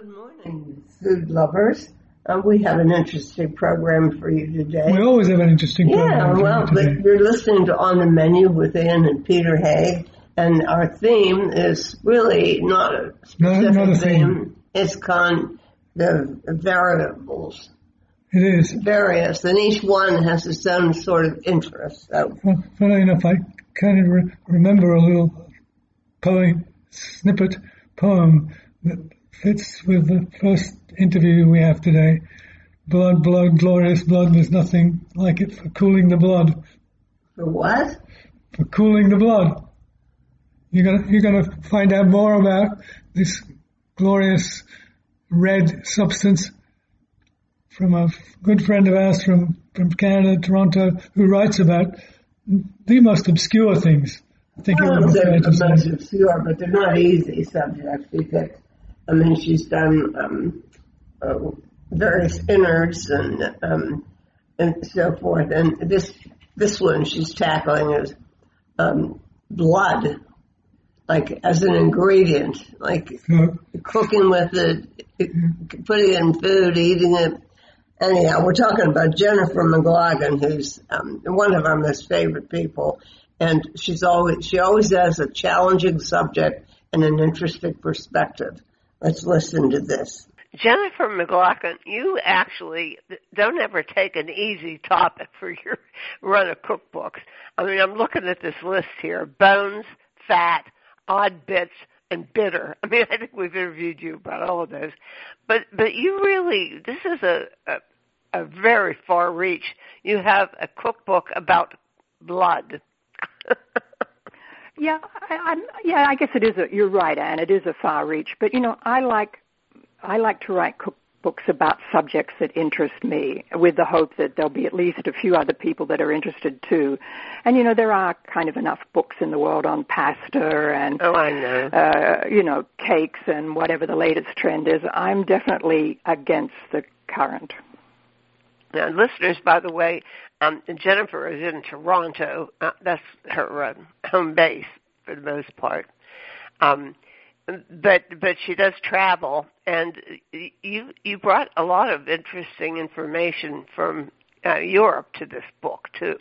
Good morning, food lovers. Uh, we have an interesting program for you today. We always have an interesting program. Yeah, for well, you today. but you're listening to On the Menu with Ian and Peter Haig, and our theme is really not a specific not a theme. theme. It's con the variables, It is. various, and each one has its own sort of interest. So, Well, funny enough, I kind of re- remember a little poem, snippet poem that fits with the first interview we have today. Blood, blood, glorious blood. There's nothing like it for cooling the blood. for what? For cooling the blood. You're gonna, you're gonna find out more about this glorious red substance from a good friend of ours from, from Canada, Toronto, who writes about the most obscure things. I think it Well, would be fair to a say. obscure, but they're not easy subjects because, I mean, she's done um, uh, various innards and um, and so forth, and this this one she's tackling is um, blood, like as an ingredient, like So, cooking with it, putting it in food, eating it. Anyhow, we're talking about Jennifer McLagan, who's um, one of our most favorite people, and she's always she always has a challenging subject and an interesting perspective. Let's listen to this. Jennifer McLagan, you actually don't ever take an easy topic for your run of cookbooks. I mean, I'm looking at this list here: bones, fat, odd bits, and bitter. I mean, I think we've interviewed you about all of those, but but you really this is a a, a very far reach. You have a cookbook about blood. Yeah, I, I'm, yeah, I guess it is. A, you're right, Anne. It is a far reach, but you know, I like I like to write cookbooks about subjects that interest me, with the hope that there'll be at least a few other people that are interested too. And you know, there are kind of enough books in the world on pasta and Oh, I know. uh, you know cakes and whatever the latest trend is. I'm definitely against the current. Now, listeners, by the way, um, Jennifer is in Toronto. Uh, that's her uh, home base for the most part. Um, but but she does travel, and you you brought a lot of interesting information from uh, Europe to this book too.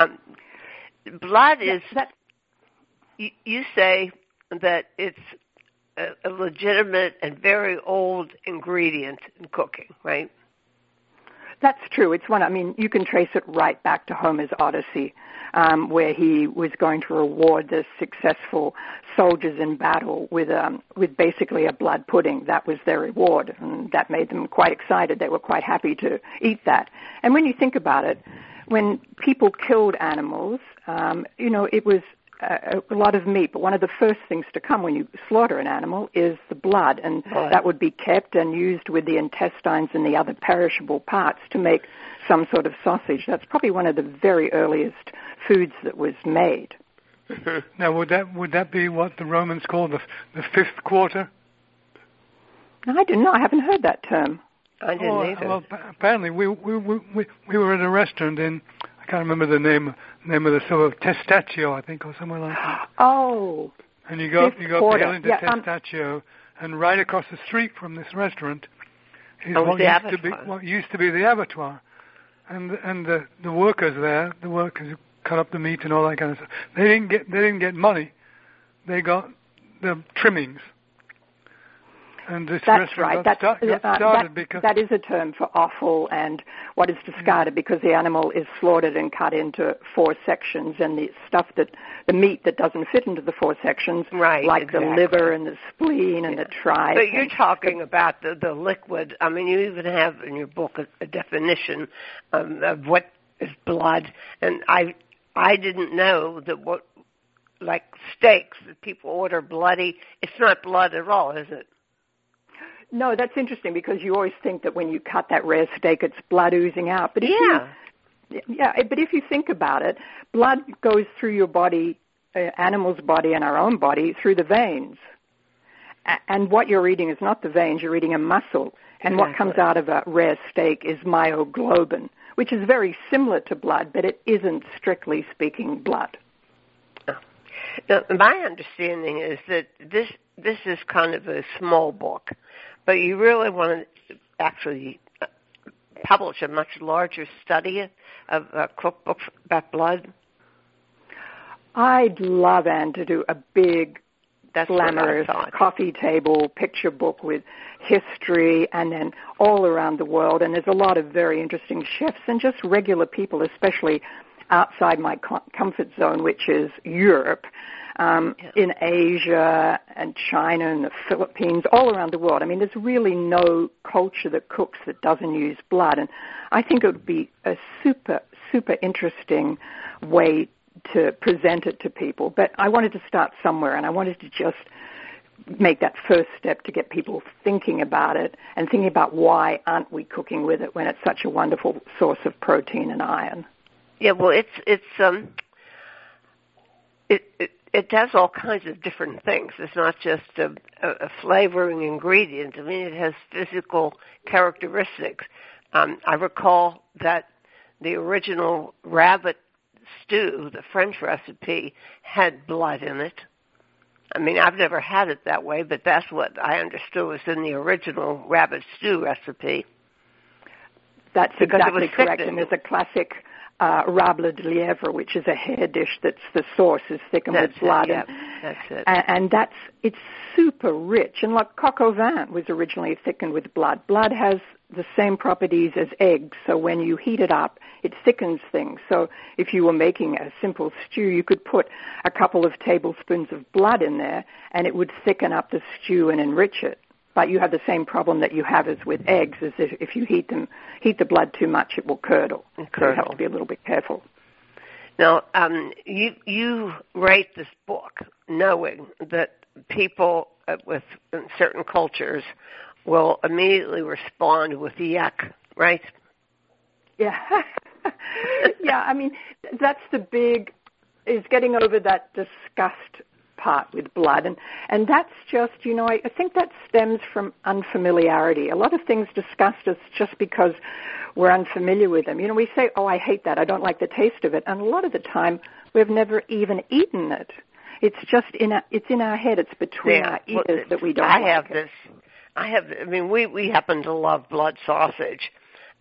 Um, blood is that you, you say that it's a, a legitimate and very old ingredient in cooking, right? That's true. It's one. I mean, you can trace it right back to Homer's Odyssey, um, where he was going to reward the successful soldiers in battle with um, with basically a blood pudding. That was their reward, and that made them quite excited. They were quite happy to eat that. And when you think about it, when people killed animals, um, you know, it was a, a lot of meat, but one of the first things to come when you slaughter an animal is the blood, and Right. that would be kept and used with the intestines and the other perishable parts to make some sort of sausage. That's probably one of the very earliest foods that was made. Now, would that would that be what the Romans called the the fifth quarter? No, I didn't know. I haven't heard that term. I didn't oh, either. Well, apparently we we we we we were at a restaurant in I can't remember the name name of the sort of Testaccio I think or somewhere like that. Oh, And you go you go quarter. up into Yeah, um, Testaccio, and right across the street from this restaurant is Oh, what used to be what used to be the abattoir, and and the the workers there, the workers who cut up the meat and all that kind of stuff, they didn't get they didn't get money, they got the trimmings. And this that's restaurant right. got, That's, start, got uh, that, because that is a term for offal and what is discarded because the animal is slaughtered and cut into four sections, and the stuff that the meat that doesn't fit into the four sections, Right, like exactly. the liver and the spleen and the tripe. But you're and- talking about the, the liquid. I mean, you even have in your book a, a definition um, of what is blood, and I I didn't know that what like steaks that people order bloody. It's not blood at all, is it? No, that's interesting because you always think that when you cut that rare steak, it's blood oozing out. But if Yeah. you, yeah, but if you think about it, blood goes through your body, uh, animal's body, and our own body through the veins. A- and what you're eating is not the veins; you're eating a muscle. And what comes out of a rare steak is myoglobin, which is very similar to blood, but it isn't strictly speaking blood. Now, my understanding is that this this is kind of a small book, but you really want to actually uh, publish a much larger study of a cookbook about blood. I'd love Anne to do a big That's glamorous coffee table picture book with history and then all around the world. And there's a lot of very interesting chefs and just regular people, especially outside my comfort zone, which is Europe, um, yeah. in Asia and China and the Philippines, all around the world. I mean, there's really no culture that cooks that doesn't use blood. And I think it would be a super, super interesting way to present it to people. But I wanted to start somewhere and I wanted to just make that first step to get people thinking about it and thinking about why aren't we cooking with it when it's such a wonderful source of protein and iron. Yeah, well, it's it's um, it it, it does all kinds of different things. It's not just a, a flavoring ingredient. I mean, it has physical characteristics. Um, I recall that the original rabbit stew, the French recipe, had blood in it. I mean, I've never had it that way, but that's what I understood was in the original rabbit stew recipe. That's exactly correct. And there's a classic uh, rable de lièvre, which is a hare dish that's the sauce is thickened that's with blood. It, yeah, and, that's it. And, and that's it's super rich. And like coq au vin was originally thickened with blood. Blood has the same properties as eggs, so when you heat it up, it thickens things. So if you were making a simple stew, you could put a couple of tablespoons of blood in there, and it would thicken up the stew and enrich it but you have the same problem that you have as with eggs, is if, if you heat them, heat the blood too much, it will curdle. curdle. So you have to be a little bit careful. Now, um, you you write this book knowing that people uh, with certain cultures will immediately respond with yuck, right? Yeah, yeah. I mean, that's the big is getting over that disgust part with blood. And, and that's just, you know, I, I think that stems from unfamiliarity. A lot of things disgust us just because we're unfamiliar with them. You know, we say, oh, I hate that. I don't like the taste of it. And a lot of the time, we've never even eaten it. It's just in our, it's in our head. It's between yeah. our ears well, that we don't. I like have it. this. I have. I mean, we we happen to love blood sausage,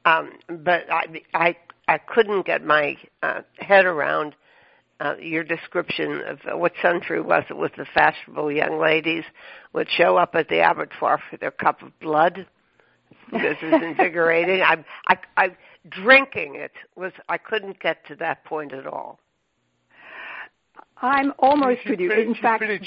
um, but I I I couldn't get my uh, head around uh, your description of what Sun-Tru was it with the fashionable young ladies would show up at the abattoir for their cup of blood This is invigorating. I, I, I, drinking it was I couldn't get to that point at all. I'm almost She's with you. In fact, pretty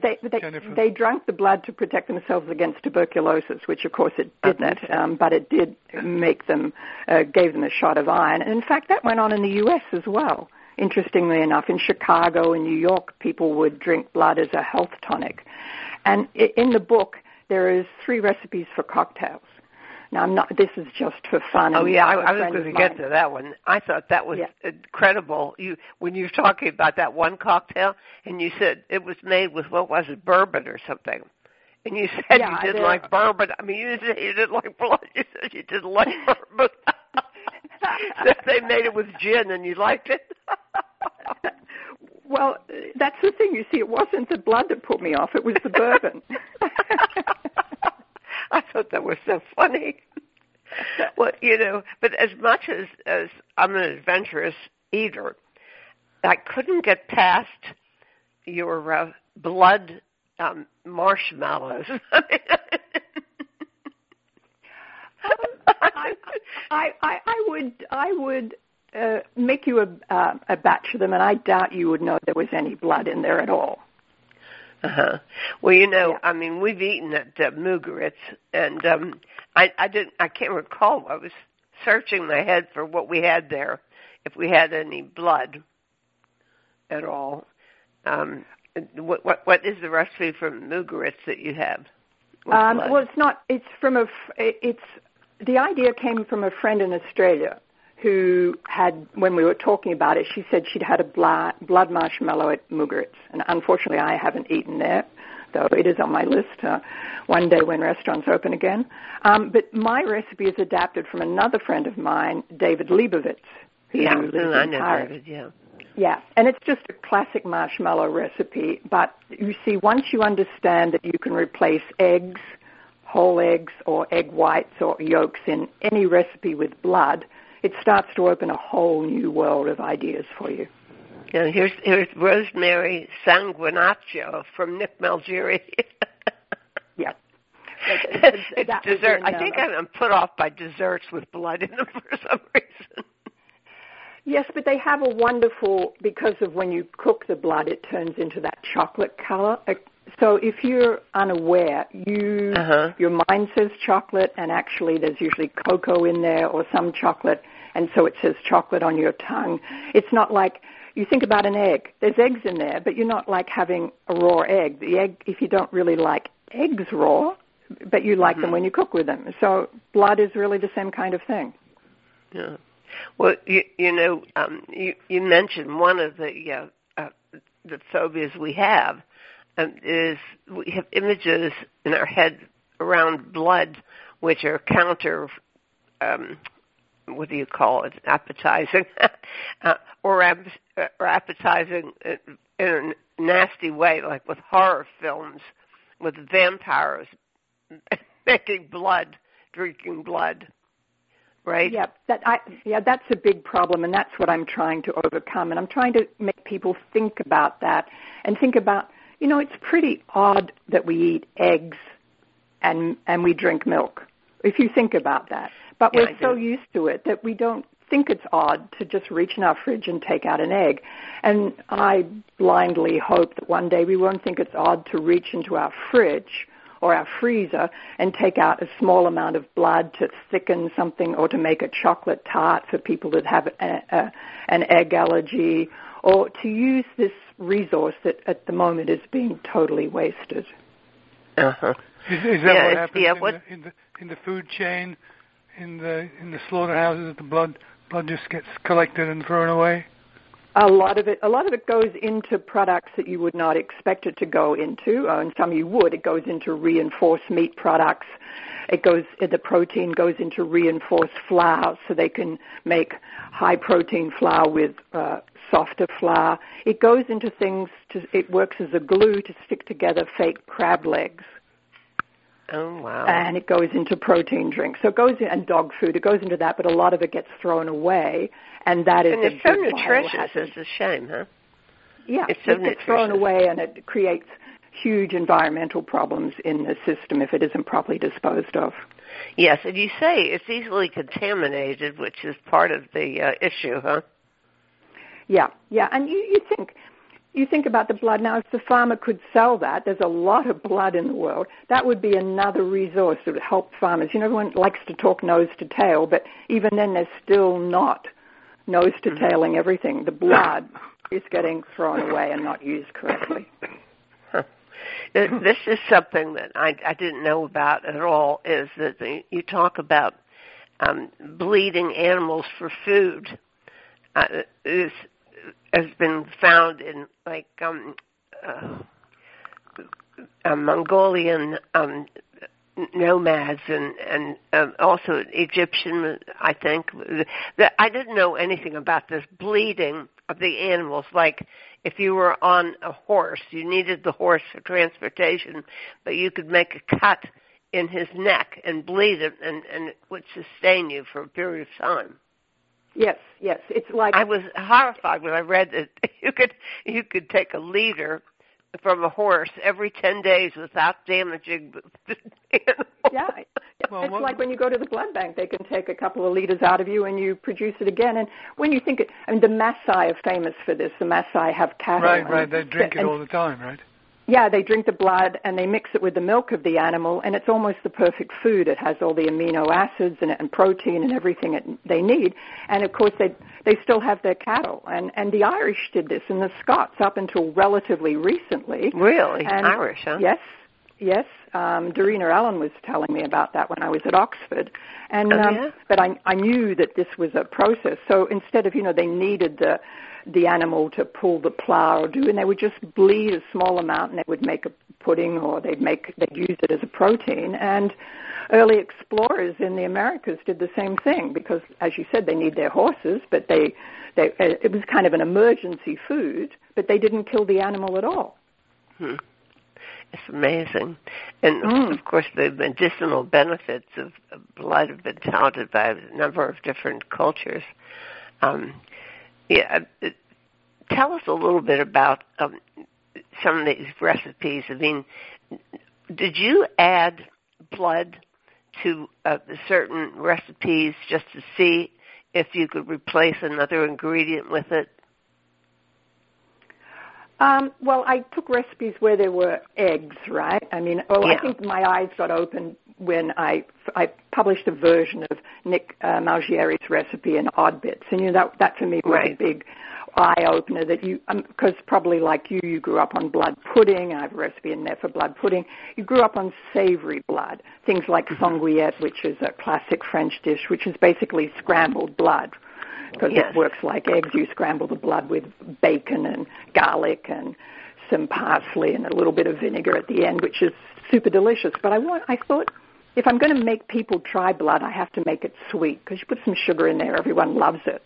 they, they, they, they drank the blood to protect themselves against tuberculosis, which of course it didn't, um, but it did make them, uh, gave them a shot of iron. And in fact, that went on in the U.S. as well. Interestingly enough, in Chicago and New York, people would drink blood as a health tonic. And in the book, there is three recipes for cocktails. Now, I'm not. This is just for fun. Oh yeah, I, I was going to get to that one. I thought that was Yeah. incredible. You when you were talking about that one cocktail, and you said it was made with what was it, bourbon or something. And you said Yeah, you didn't like bourbon. I mean, you said you didn't like blood. You said you didn't like bourbon. they made it with gin, and you liked it. Well, that's the thing. You see, it wasn't the blood that put me off; it was the bourbon. I thought that was so funny. Well, you know, but as much as as I'm an adventurous eater, I couldn't get past your uh, blood um, marshmallows. I, I, I, I would, I would uh, make you a, uh, a batch of them, and I doubt you would know there was any blood in there at all. Uh-huh. Well, you know, Yeah. I mean, we've eaten at uh, Mugaritz, and um, I, I didn't, I can't recall. I was searching my head for what we had there, if we had any blood at all. Um, what, what, what is the recipe from Mugaritz that you have? Um, blood? well, it's not. It's from a. It's the idea came from a friend in Australia who had, when we were talking about it, she said she'd had a blood, blood marshmallow at Mugaritz, and unfortunately, I haven't eaten there, though it is on my list uh, one day when restaurants open again. Um, but my recipe is adapted from another friend of mine, David Lebovitz, yeah, lives I know Paris. David. Yeah. Yeah, and it's just a classic marshmallow recipe. But you see, once you understand that you can replace eggs, whole eggs or egg whites or yolks in any recipe with blood, it starts to open a whole new world of ideas for you. Yeah, here's here's Rosemary Sanguinaccio from Nick Malgieri. yeah. That, dessert. I think uh, I'm put off by desserts with blood in them for some reason. Yes, but they have a wonderful because of when you cook the blood, it turns into that chocolate color. Uh, So if you're unaware, you uh-huh. your mind says chocolate, and actually there's usually cocoa in there or some chocolate, and so it says chocolate on your tongue. It's not like you think about an egg. There's eggs in there, but you're not like having a raw egg. The egg, if you don't really like eggs raw, but you like mm-hmm. them when you cook with them. So blood is really the same kind of thing. Yeah. Well, you, you know, um, you, you mentioned one of the uh, uh, the phobias we have um, is we have images in our head around blood, which are counter. Um, what do you call it? Appetizing, uh, or, or appetizing in a nasty way, like with horror films, with vampires making blood, drinking blood. Right? Yeah, that I yeah, that's a big problem and that's what I'm trying to overcome and I'm trying to make people think about that and think about, you know, it's pretty odd that we eat eggs and and we drink milk. If you think about that. But yeah, we're so used to it that we don't think it's odd to just reach in our fridge and take out an egg. And I blindly hope that one day we won't think it's odd to reach into our fridge or our freezer and take out a small amount of blood to thicken something or to make a chocolate tart for people that have a, a, an egg allergy or to use this resource that at the moment is being totally wasted. Uh-huh. Is, is that yeah, what happens yeah, what? In, the, in, the, in the food chain, in the in the slaughterhouses? That the blood blood just gets collected and thrown away? a lot of it a lot of it goes into products that you would not expect it to go into uh, and some you would it goes into reinforced meat products it goes the protein goes into reinforced flour so they can make high protein flour with uh, softer flour it goes into things to it works as a glue to stick together fake crab legs Oh wow! And it goes into protein drinks. So it goes in, and dog food. It goes into that, but a lot of it gets thrown away, and that is. And it's so nutritious. It's a shame, huh? Yeah, it's so it gets thrown away, and it creates huge environmental problems in the system if it isn't properly disposed of. Yes, and you say it's easily contaminated, which is part of the uh, issue, huh? Yeah, yeah, and you, you think you think about the blood now, if the farmer could sell that, there's a lot of blood in the world, that would be another resource that would help farmers. You know, everyone likes to talk nose to tail, but even then they're still not nose to mm-hmm. tailing everything. The blood is getting thrown away and not used correctly. This is something that I, I didn't know about at all. Is that the, you talk about um, bleeding animals for food? Uh, is has been found in like um, uh, uh, Mongolian um, nomads and and um, also Egyptian, I think. That I didn't know anything about this bleeding of the animals. Like if you were on a horse, you needed the horse for transportation, but you could make a cut in his neck and bleed it, and and it would sustain you for a period of time. Yes, yes. It's like I was horrified when I read that you could you could take a liter from a horse every ten days without damaging the animal. Yeah, well, it's like when you go to the blood bank, they can take a couple of liters out of you and you produce it again. And when you think, it, I mean, the Maasai are famous for this. The Maasai have cattle. Right, right. They drink it all the time, right? Yeah, they drink the blood and they mix it with the milk of the animal, and it's almost the perfect food. It has all the amino acids and, and protein and everything it, they need. And of course, they they still have their cattle, and and the Irish did this, and the Scots up until relatively recently. Really, and Irish, huh? Yes, yes. Um, Darina Allen was telling me about that when I was at Oxford, and oh, um, but I I knew that this was a process. So instead of you know they needed the the animal to pull the plow or do, and they would just bleed a small amount, and they would make a pudding, or they'd make they'd use it as a protein. And early explorers in the Americas did the same thing because, as you said, they need their horses, but they they it was kind of an emergency food, but they didn't kill the animal at all. Hmm. It's amazing. And Mm. of course, the medicinal benefits of, of blood have been touted by a number of different cultures. Um, yeah, uh, tell us a little bit about um, some of these recipes. I mean, did you add blood to uh, certain recipes just to see if you could replace another ingredient with it? Um, well, I took recipes where there were eggs, right? I mean, oh, Yeah. I think my eyes got open when I I published a version of Nick uh, Malgieri's recipe in Odd Bits, and you know that that for me was a big eye opener. That you because probably like you, you grew up on blood pudding. I have a recipe in there for blood pudding. You grew up on savory blood, things like sanguillette, which is a classic French dish, which is basically scrambled blood because Yes. it works like eggs. You scramble the blood with bacon and garlic and some parsley and a little bit of vinegar at the end, which is super delicious. But I want, I thought, if I'm going to make people try blood, I have to make it sweet because you put some sugar in there, everyone loves it.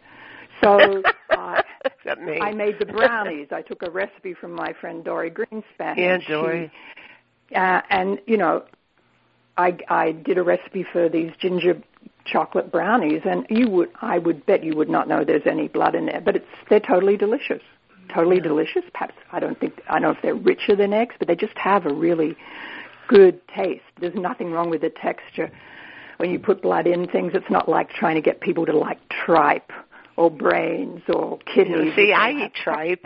So uh. I made the brownies. I took a recipe from my friend Dorie Greenspan. Yeah, and she- Dorie. uh, and you know, I I did a recipe for these ginger chocolate brownies, and you would I would bet you would not know there's any blood in there, but it's they're totally delicious, totally delicious. Perhaps I don't think I don't know if they're richer than eggs, but they just have a really good taste. There's nothing wrong with the texture. When you put blood in things, it's not like trying to get people to like tripe or brains or kidneys. See, I eat tripe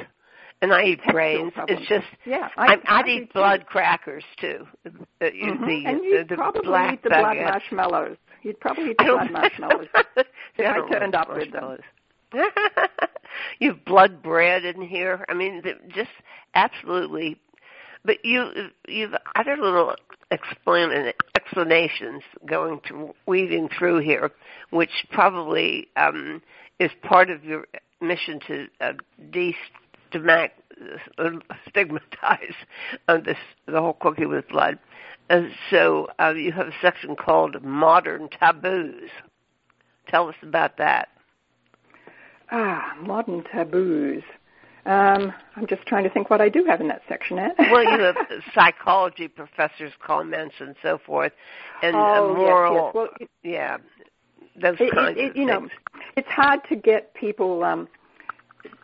and I eat brains. It's just Yeah, I, I- I'd I eat too. blood crackers too. Mhm. The, and you'd uh, the probably black eat the blood baguette. marshmallows. You'd probably eat the blood marshmallows. See, if I turned up with them. you have blood bread in here. I mean, just absolutely. But you, you've other little explanations going through, weaving through here, which probably um, is part of your mission to uh, destigmatize uh, this the whole cooking with blood. So uh, you have a section called modern taboos. Tell us about that. Ah, modern taboos. Um, I'm just trying to think what I do have in that section, Anne. well, you have psychology professors' comments and so forth, and oh, moral, yes, yes. Well, it, yeah, those it, kinds it, of you know, things. it's hard to get people. Um,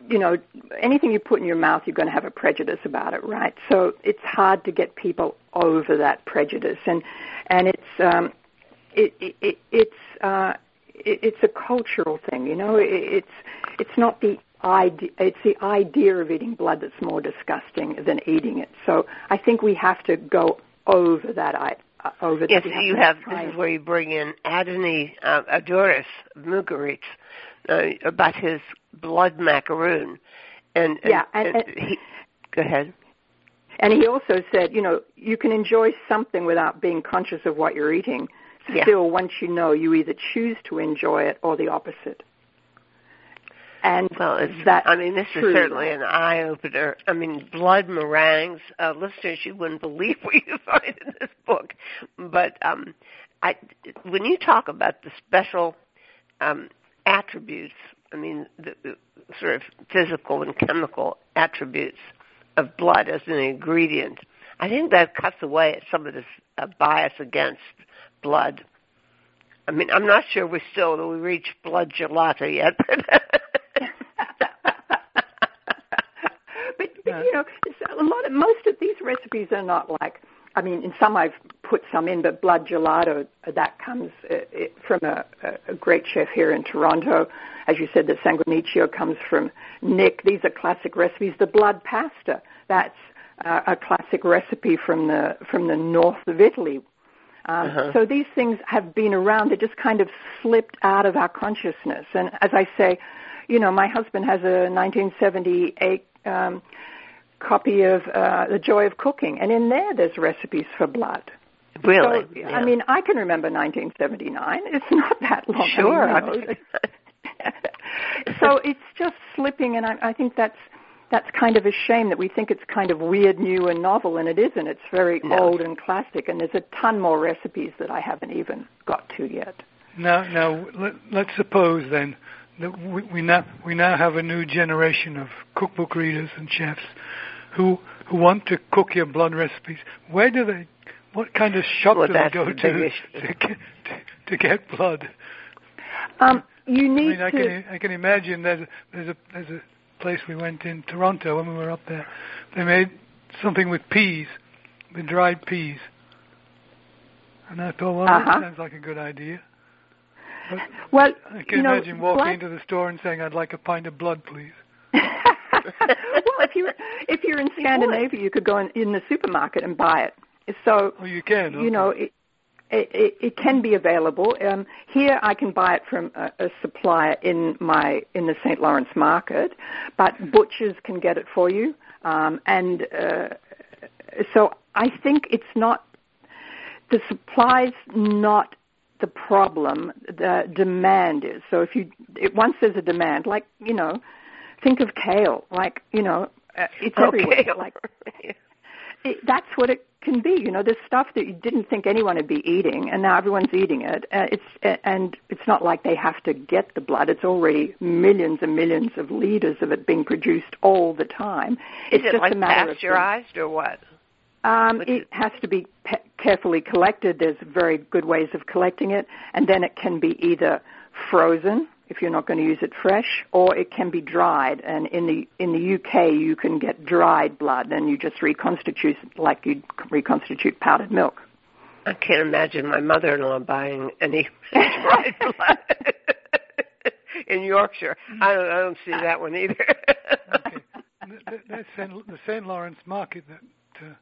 you know, anything you put in your mouth, you're going to have a prejudice about it, right? So it's hard to get people over that prejudice, and and it's um, it, it, it it's uh, it, it's a cultural thing, you know. It, it's it's not the idea, it's the idea of eating blood that's more disgusting than eating it. So I think we have to go over that. I uh, over Yes, we you have. This is where you bring in Andoni uh, Aduriz Mugaritz uh, about his blood macaroon, and, and Yeah, and- and- he, go ahead. And he also said, you know, you can enjoy something without being conscious of what you're eating. Yeah. Still, once you know, you either choose to enjoy it or the opposite. And Well, it's, that I mean, this true. is certainly an eye opener. I mean, blood meringues, uh, listeners, you wouldn't believe what you find in this book. But um, I, when you talk about the special um, attributes, I mean, the, the sort of physical and chemical attributes of blood as an ingredient, I think that cuts away at some of this uh, bias against blood. I mean, I'm not sure we're still we reach blood gelato yet, but but, but you know, a lot of most of these recipes are not like. I mean, in some I've put some in, but blood gelato that comes uh, from a, a great chef here in Toronto. As you said, the sanguinaccio comes from Nick. These are classic recipes. The blood pasta that's uh, a classic recipe from the from the north of Italy. Um, Uh-huh. So these things have been around. They just kind of slipped out of our consciousness. And as I say, you know, my husband has a 1978 um, copy of uh, The Joy of Cooking, and in there there's recipes for blood. really, So, yeah. I mean, I can remember 1979. It's not that long. I Sure. mean, so it's just slipping, and I, I think that's that's kind of a shame that we think it's kind of weird, new, and novel, and it isn't. It's very No. old and classic, and there's a ton more recipes that I haven't even got to yet. Now, now let, let's suppose then that we, we now we now have a new generation of cookbook readers and chefs who who want to cook your blood recipes, where do they? What kind of shop Well, do they go the to to get, to, to get blood? Um, you I need mean, I to. can I can imagine there's a, there's a there's a place we went in Toronto when we were up there. They made something with peas, with dried peas, and I thought, well, Uh-huh. that sounds like a good idea. But well, I can you know, imagine walking blood- into the store and saying, "I'd like a pint of blood, please." well, if you're if you're in Scandinavia, you could go in, in the supermarket and buy it. So Oh, you can. you know it, it, it can be available. Um, here, I can buy it from a, a supplier in my in the St. Lawrence market, but butchers can get it for you. Um, and uh, so I think it's not the supply's not the problem. The demand is. So if you it, once there's a demand, like you know, think of kale. Like you know, uh, it's everywhere. Okay. Like it, that's what it can be. You know, there's stuff that you didn't think anyone would be eating, and now everyone's eating it. Uh, it's uh, and it's not like they have to get the blood. It's already millions and millions of liters of it being produced all the time. Is it's it just like a matter of pasteurized or what? um, Which it is- has to be pe- carefully collected. There's very good ways of collecting it, and then it can be either frozen if you're not going to use it fresh, or it can be dried. And in the in the UK, you can get dried blood, and you just reconstitute like you'd reconstitute powdered milk. I can't imagine my mother-in-law buying any dried blood in Yorkshire. I don't, I don't see that one either. okay. The, the, the, St. the St. Lawrence Market that uh,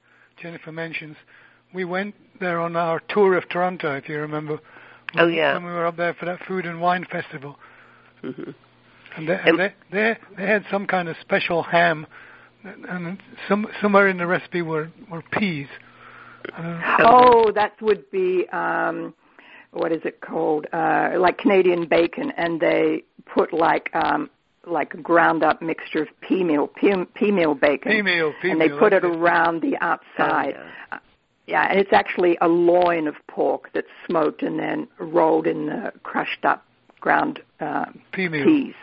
Jennifer mentions, we went there on our tour of Toronto, if you remember. Oh, yeah. When we were up there for that food and wine festival. Mhm. And they, And- and they, they, they had some kind of special ham, and some, somewhere in the recipe were, were peas. Oh, that would be um, what is it called? Uh, like Canadian bacon, and they put like um, like a ground up mixture of pea meal, pea, pea meal bacon, pea meal, pea and they meal, put it that's around the outside. Oh, Uh, yeah, and it's actually a loin of pork that's smoked and then rolled in the crushed up ground uh, Pea meal. peas.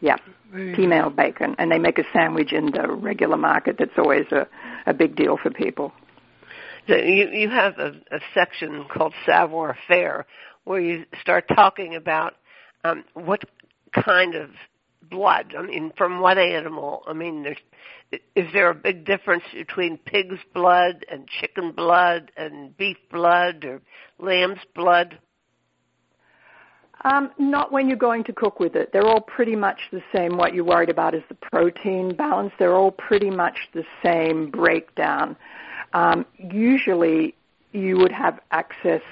Yeah, They- pea meal bacon, and they make a sandwich in the regular market. That's always a a big deal for people. So you you have a, a section called savoir faire where you start talking about um, what kind of blood. I mean, from what animal? I mean, there's is there a big difference between pig's blood and chicken blood and beef blood or lamb's blood? Um, not when you're going to cook with it. They're all pretty much the same. What you're worried about is the protein balance. They're all pretty much the same breakdown. Um, usually, you would have access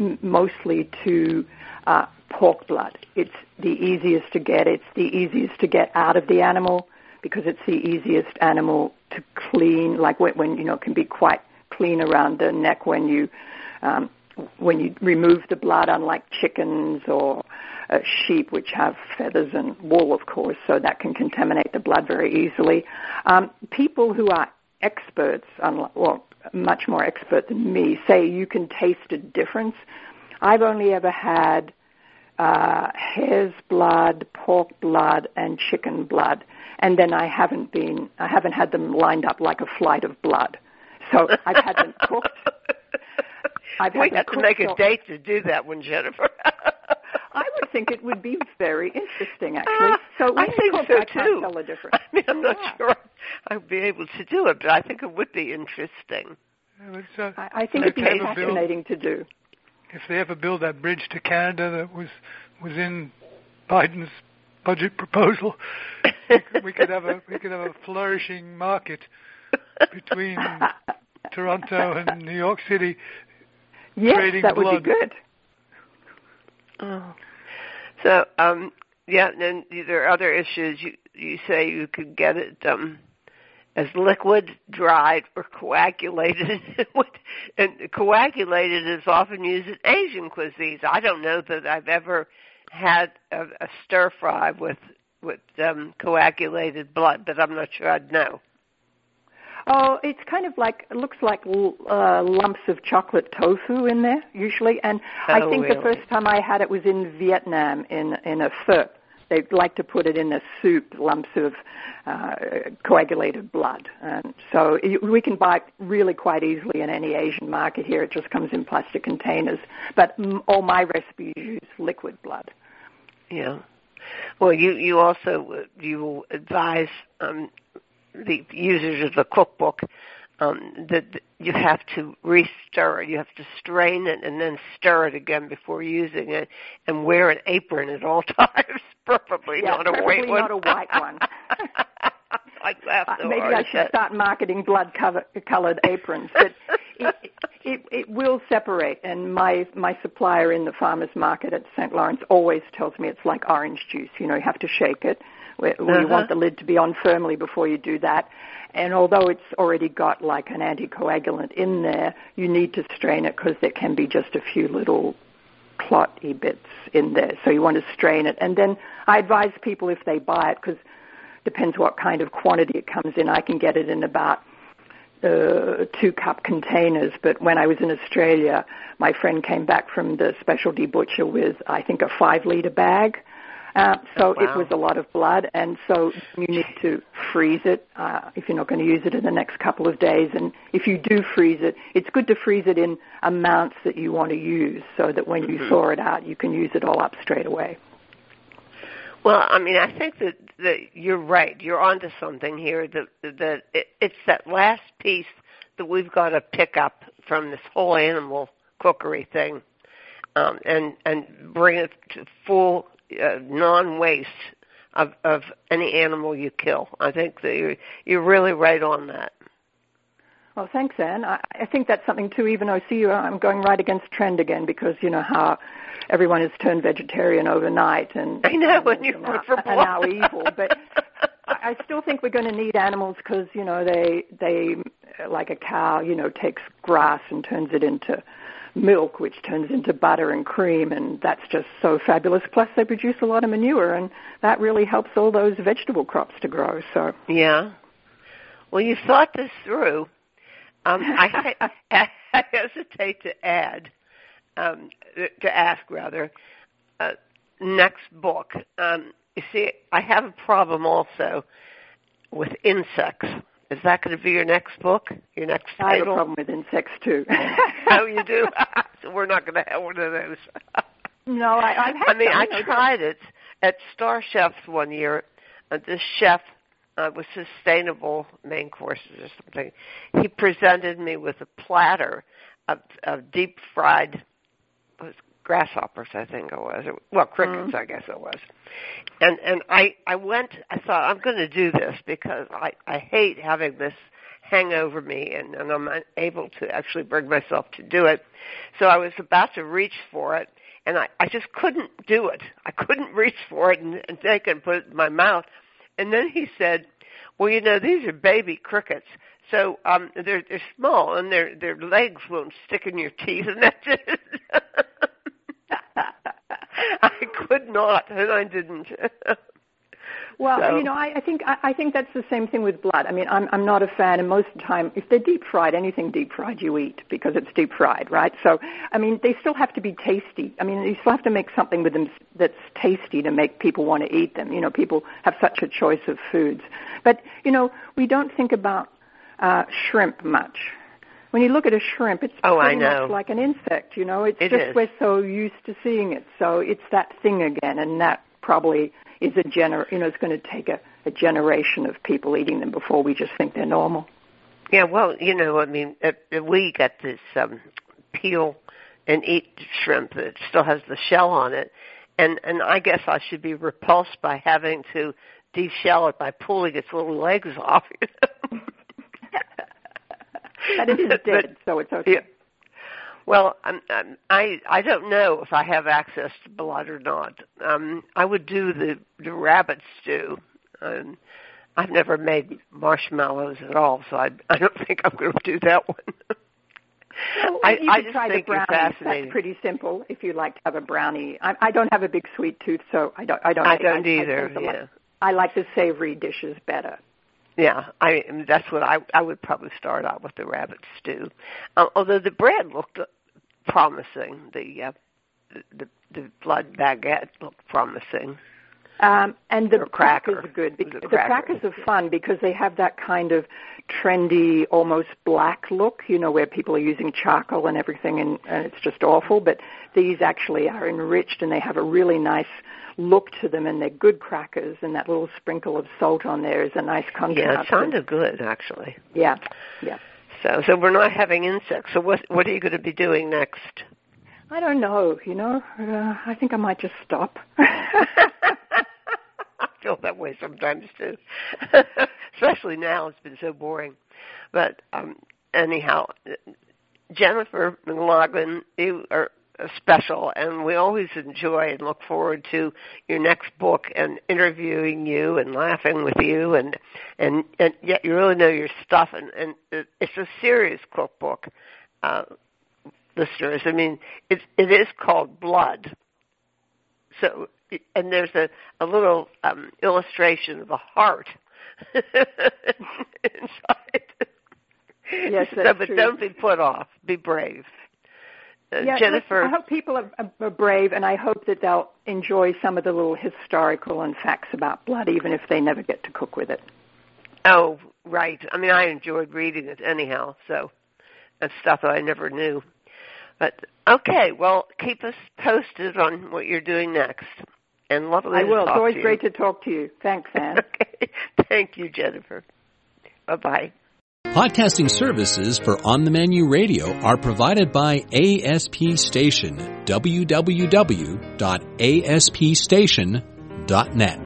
m- mostly to uh, pork blood. It's the easiest to get. It's the easiest to get out of the animal because it's the easiest animal to clean. Like when, when you know, it can be quite clean around the neck when you um, when you remove the blood, unlike chickens or uh, sheep, which have feathers and wool, of course, so that can contaminate the blood very easily. Um, people who are experts, unlike, well, much more expert than me, say you can taste a difference. I've only ever had uh, hare's blood, pork blood, and chicken blood, and then I haven't been, I haven't had them lined up like a flight of blood. So I've had them cooked. I've we had have to make a date to do that one, Jennifer. I would think it would be very interesting, actually. So I think so I too. tell the difference. I mean, I'm not Yeah. sure I'd be able to do it, but I think it would be interesting. Yeah, it's, uh, I, I think it'd be they ever build- fascinating to do. if they ever build that bridge to Canada that was was in Biden's budget proposal, we could have a we could have a flourishing market between Toronto and New York City. Yes, trading that would be good. Oh. So, um, yeah, and then there are other issues. You you say you could get it um, as liquid, dried, or coagulated. And coagulated is often used in Asian cuisines. I don't know that I've ever had a, a stir fry with with um, coagulated blood, but I'm not sure I'd know. Oh, it's kind of like it looks like uh, lumps of chocolate tofu in there usually, and I Oh, think the first time I had it was in Vietnam in in a pho they like to put it in a soup, lumps of uh, coagulated blood. And so we can buy it really quite easily in any Asian market here. It just comes in plastic containers. But all my recipes use liquid blood. Yeah. Well, you you also you advise um, the users of the cookbook um, that you have to restir it. You have to strain it and then stir it again before using it, and wear an apron at all times, preferably yeah, not a white one. not a white one. like that. Uh, maybe I should start marketing blood colored aprons. But it, it it will separate, and my my supplier in the farmers market at St. Lawrence always tells me it's like orange juice. You know, you have to shake it. Where uh-huh. you want the lid to be on firmly before you do that. And although it's already got like an anticoagulant in there, you need to strain it because there can be just a few little clotty bits in there. So you want to strain it. And then I advise people if they buy it, because depends what kind of quantity it comes in. I can get it in about uh, two cup containers, but when I was in Australia, my friend came back from the specialty butcher with, I think, a five liter bag. Uh, so oh, wow. it was a lot of blood, and so you need to freeze it uh, if you're not going to use it in the next couple of days. And if you do freeze it, it's good to freeze it in amounts that you want to use, so that when you mm-hmm. thaw it out, you can use it all up straight away. Well, I mean, I think that that you're right. You're onto something here. That that it, it's that last piece that we've got to pick up from this whole animal cookery thing, um, and and bring it to full uh, non-waste of of any animal you kill. I think that you're you're really right on that. Well, thanks, Anne. I, I think that's something too. Even though I see you, I'm going right against trend again because you know how everyone has turned vegetarian overnight, and I know when you are now evil. But I still think we're going to need animals because you know they they like a cow, you know, takes grass and turns it into milk, which turns into butter and cream, and that's just so fabulous. Plus, they produce a lot of manure, and that really helps all those vegetable crops to grow. So yeah. Well, you thought this through. Um, I, I hesitate to add, um, to ask rather, uh, next book. Um, you see, I have a problem also with insects. Is that going to be your next book? Your next title? I have a problem with insects too. oh, you do? so we're not going to have one of those. no, I, I've had I mean, I tried it at Star Chefs one year. Uh, this chef uh, with sustainable main courses or something. He presented me with a platter of, of deep fried was grasshoppers, I think it was. Well, crickets, Mm. I guess it was. And and I I went. I thought I'm going to do this because I I hate having this hang over me and, and I'm unable to actually bring myself to do it. So I was about to reach for it and I, I just couldn't do it. I couldn't reach for it and, and take it and put it in my mouth. And then he said, "Well, you know, these are baby crickets, so um, they're they're small and their their legs won't stick in your teeth." And that's it. I could not, and I didn't. Well, So- you know, I, I think I, I think that's the same thing with blood. I mean, I'm I'm not a fan, and most of the time, if they're deep fried, anything deep fried you eat because it's deep fried, right? So, I mean, they still have to be tasty. I mean, you still have to make something with them that's tasty to make people want to eat them. You know, people have such a choice of foods, but you know, we don't think about uh, shrimp much. When you look at a shrimp, it's Oh, pretty much like an insect. You know, it's It just is. we're so used to seeing it. So it's that thing again, and that probably is a gener. You know, it's going to take a, a generation of people eating them before we just think they're normal. Yeah, well, you know, I mean, uh, uh, we got this um, peel and eat shrimp that still has the shell on it, and and I guess I should be repulsed by having to deshell it by pulling its little legs off. You know? But it is But- dead, so it's okay. Yeah. Well, I'm, I'm, I I don't know if I have access to blood or not. Um, I would do the the rabbit stew. Um, I've never made marshmallows at all, so I I don't think I'm going to do that one. Well, I, you I just try think the you're fascinating. That's pretty simple. If you like to have a brownie, I, I don't have a big sweet tooth, so I don't. I don't. I don't I, either. to yeah. like- I like the savory dishes better. Yeah, I that's what I I would probably start out with the rabbit stew. Uh, although the bread looked promising, the uh, the the blood baguette looked promising. Um, and the Or crackers are good. It The cracker? crackers are fun because they have that kind of trendy, almost black look, you know, where people are using charcoal and everything and, and it's just awful. But these actually are enriched and they have a really nice look to them and they're good crackers and that little sprinkle of salt on there is a nice contrast. Yeah, it sounded good actually. Yeah, yeah. So, so we're not having insects. So, what what are you going to be doing next? I don't know, you know, uh, I think I might just stop. I feel that way sometimes too, especially now. It's been so boring. But um, anyhow, Jennifer McLagan, you are special, and we always enjoy and look forward to your next book and interviewing you and laughing with you, and and and yet you really know your stuff, and and it's a serious cookbook. Uh, listeners, I mean, it it is called Blood. So, and there's a a little um, illustration of a heart inside. Yes, that's so, but true. don't be put off. Be brave. Uh, Yeah, Jennifer, I hope people are, are brave, and I hope that they'll enjoy some of the little historical and facts about blood, even if they never get to cook with it. oh, right. I mean, I enjoyed reading it anyhow, so that's stuff that I never knew. But okay, well, keep us posted on what you're doing next. And lovely I to will. It's always great to talk to you. Thanks, Anne. Okay, thank you, Jennifer. Bye bye. Podcasting services for On the Menu Radio are provided by ASP Station. www.aspstation.net.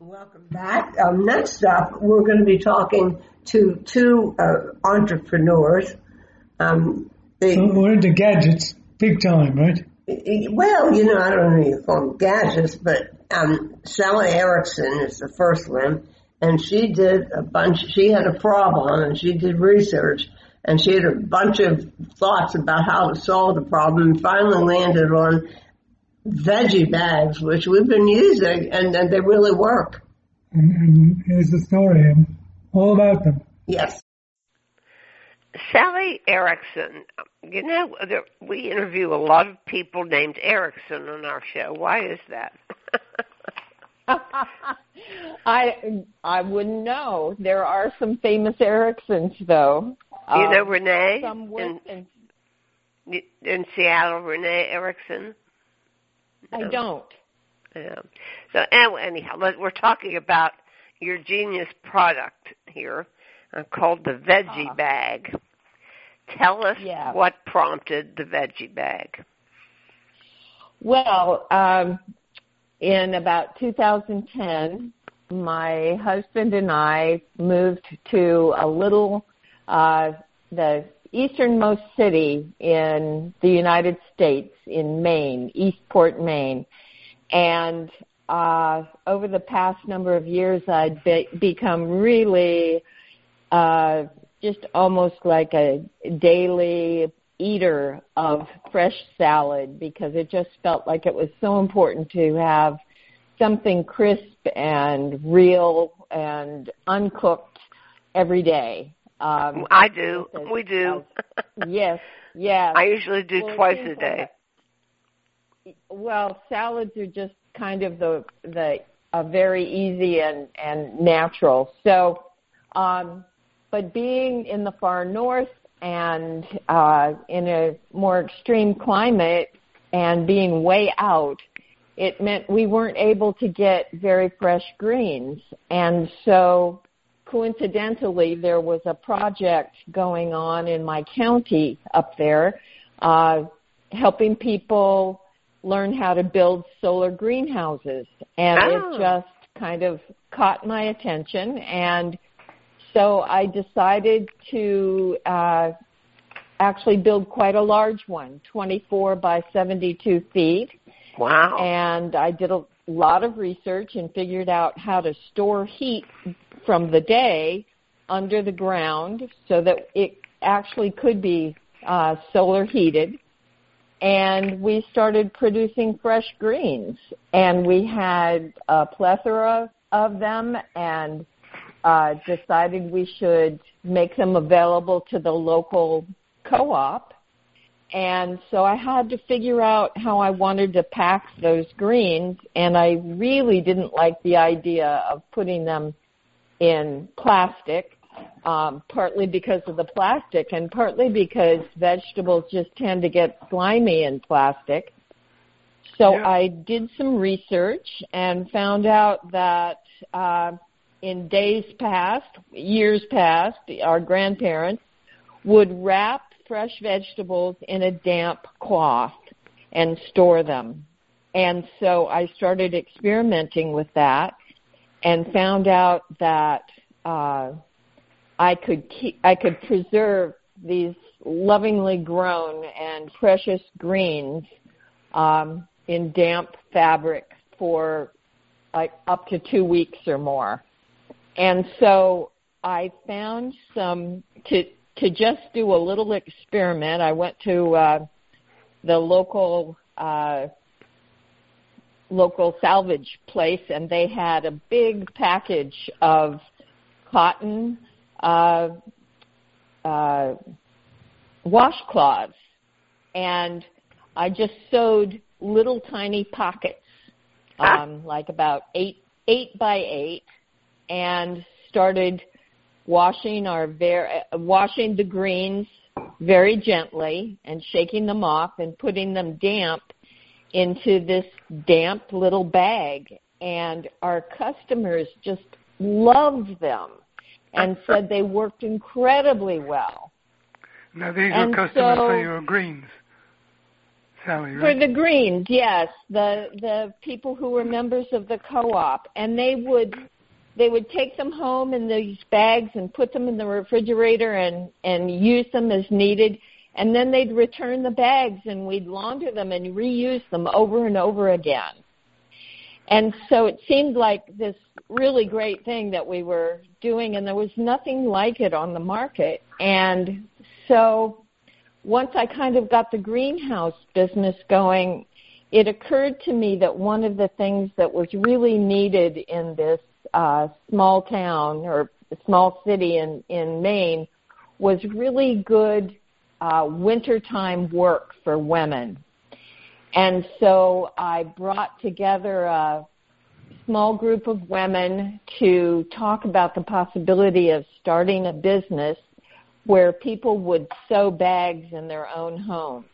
Welcome back. Um, next up, we're going to be talking to two uh, entrepreneurs. Um, they, We're into gadgets, big time, right? well, you know, I don't know if you call them gadgets, but um, Sally Erickson is the first one, and she did a bunch. She had a problem, and she did research, and she had a bunch of thoughts about how to solve the problem, and finally landed on veggie bags, which we've been using, and, and they really work. And, and here's the story, all about them. Yes. Sally Erickson, you know, there, we interview a lot of people named Erickson on our show. Why is that? I I wouldn't know. There are some famous Ericksons, though. you know Um, Renee some in, in, in Seattle, Renee Erickson? I don't. Yeah. So anyway, anyhow, we're talking about your genius product here uh, called the veggie Uh-huh. bag. Tell us Yeah. what prompted the veggie bag. Well, um, in about 2010, my husband and I moved to a little, uh, the easternmost city in the United States in Maine, Eastport, Maine. And uh, over the past number of years, I'd be- become really uh, just almost like a daily eater of fresh salad because it just felt like it was so important to have something crisp and real and uncooked every day. Um, I do. as- We do. yes, yes. I usually do Well, twice a day. like- Well, salads are just kind of the the a very easy and and natural. So, um, but being in the far north and uh, in a more extreme climate and being way out, it meant we weren't able to get very fresh greens, and so coincidentally, there was a project going on in my county up there, uh, helping people learn how to build solar greenhouses. And Oh. it just kind of caught my attention. And so I decided to uh, actually build quite a large one, 24 by 72 feet Wow. and I did a lot of research and figured out how to store heat from the day under the ground so that it actually could be uh, solar heated. And we started producing fresh greens, and we had a plethora of them, and uh, decided we should make them available to the local co-op. And so I had to figure out how I wanted to pack those greens and I really didn't like the idea of putting them in plastic, um, partly because of the plastic and partly because vegetables just tend to get slimy in plastic. So Yeah. I did some research and found out that uh, in days past, years past, our grandparents would wrap fresh vegetables in a damp cloth and store them. And so I started experimenting with that and found out that uh, I could keep, I could preserve these lovingly grown and precious greens um, in damp fabric for like up to two weeks or more. And so I found some to to just do a little experiment. I went to uh, the local uh, local salvage place, and they had a big package of cotton uh, uh, washcloths, and I just sewed little tiny pockets, um, like about eight eight by eight, and started washing our ver- uh, washing the greens very gently and shaking them off and putting them damp into this damp little bag. And our customers just loved them and said they worked incredibly well. Now these And are customers so- for your greens, Sally, For the greens, yes, the the people who were members of the co-op, and they would they would take them home in these bags and put them in the refrigerator and and use them as needed, and then they'd return the bags and we'd launder them and reuse them over and over again. And so it seemed like this really great thing that we were doing, and there was nothing like it on the market. And so once I kind of got the greenhouse business going, it occurred to me that one of the things that was really needed in this uh, small town or small city in, in Maine was really good uh, wintertime work for women. And so I brought together a small group of women to talk about the possibility of starting a business where people would sew bags in their own homes.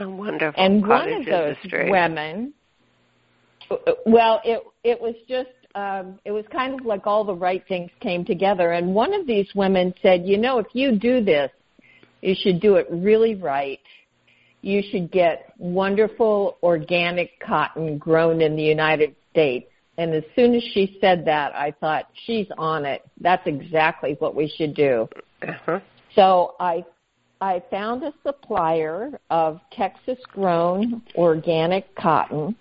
A wonderful And one of those industry. women, well, it it was just um, it was kind of like all the right things came together. And one of these women said, you know, if you do this, you should do it really right. You should get wonderful organic cotton grown in the United States. And as soon as she said that, I thought, she's on it. That's exactly what we should do. Uh-huh. So I I found a supplier of Texas grown organic cotton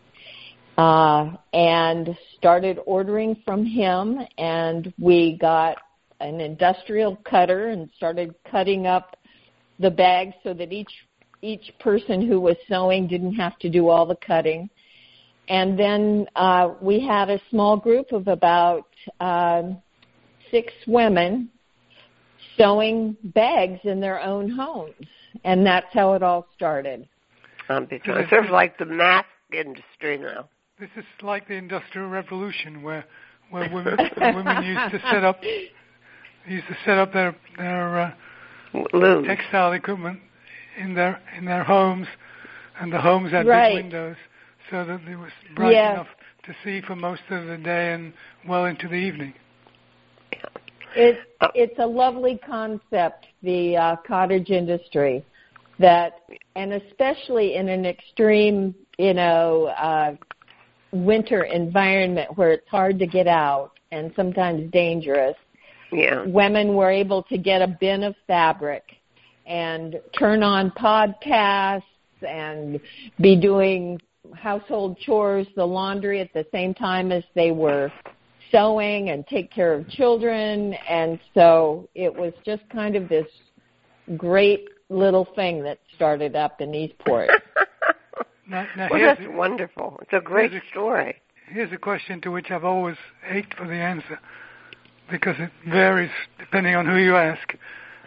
uh, and started ordering from him and we got an industrial cutter and started cutting up the bags so that each each person who was sewing didn't have to do all the cutting. And then uh, we had a small group of about um, six women sewing bags in their own homes, and that's how it all started. Um, it's sort of like the mask industry now. This is like the Industrial Revolution, where where women women used to set up used to set up their their uh, Looms. textile equipment in their in their homes, and the homes had Right. big windows so that it was bright Yeah. enough to see for most of the day and well into the evening. It's Oh. it's a lovely concept, the uh, cottage industry, that and especially in an extreme, you know, uh, winter environment where it's hard to get out and sometimes dangerous. Yeah. Women were able to get a bin of fabric and turn on podcasts and be doing household chores, the laundry at the same time as they were sewing and take care of children. And so it was just kind of this great little thing that started up in Eastport. Now, now well, here's, that's wonderful. It's a great here's a- story. here's a question to which I've always ached for the answer. because it varies depending on who you ask.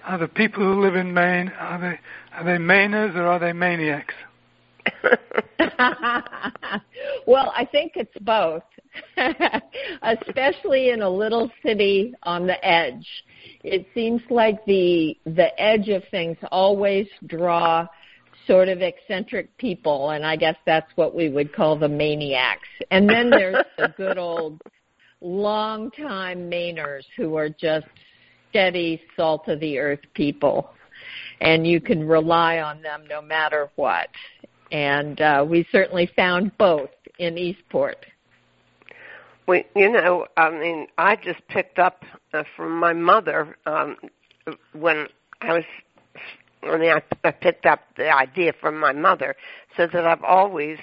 Are the people who live in Maine are they are they Mainers or are they maniacs? well, I think it's both, especially in a little city on the edge. It seems like the the edge of things always draw sort of eccentric people, and I guess that's what we would call the maniacs. And then there's the good old long-time Mainers who are just steady, salt of the earth people, and you can rely on them no matter what and uh, we certainly found both in Eastport. We, you know, I mean, I just picked up uh, from my mother um, when I was. I mean, I, I picked up the idea from my mother, so that I've always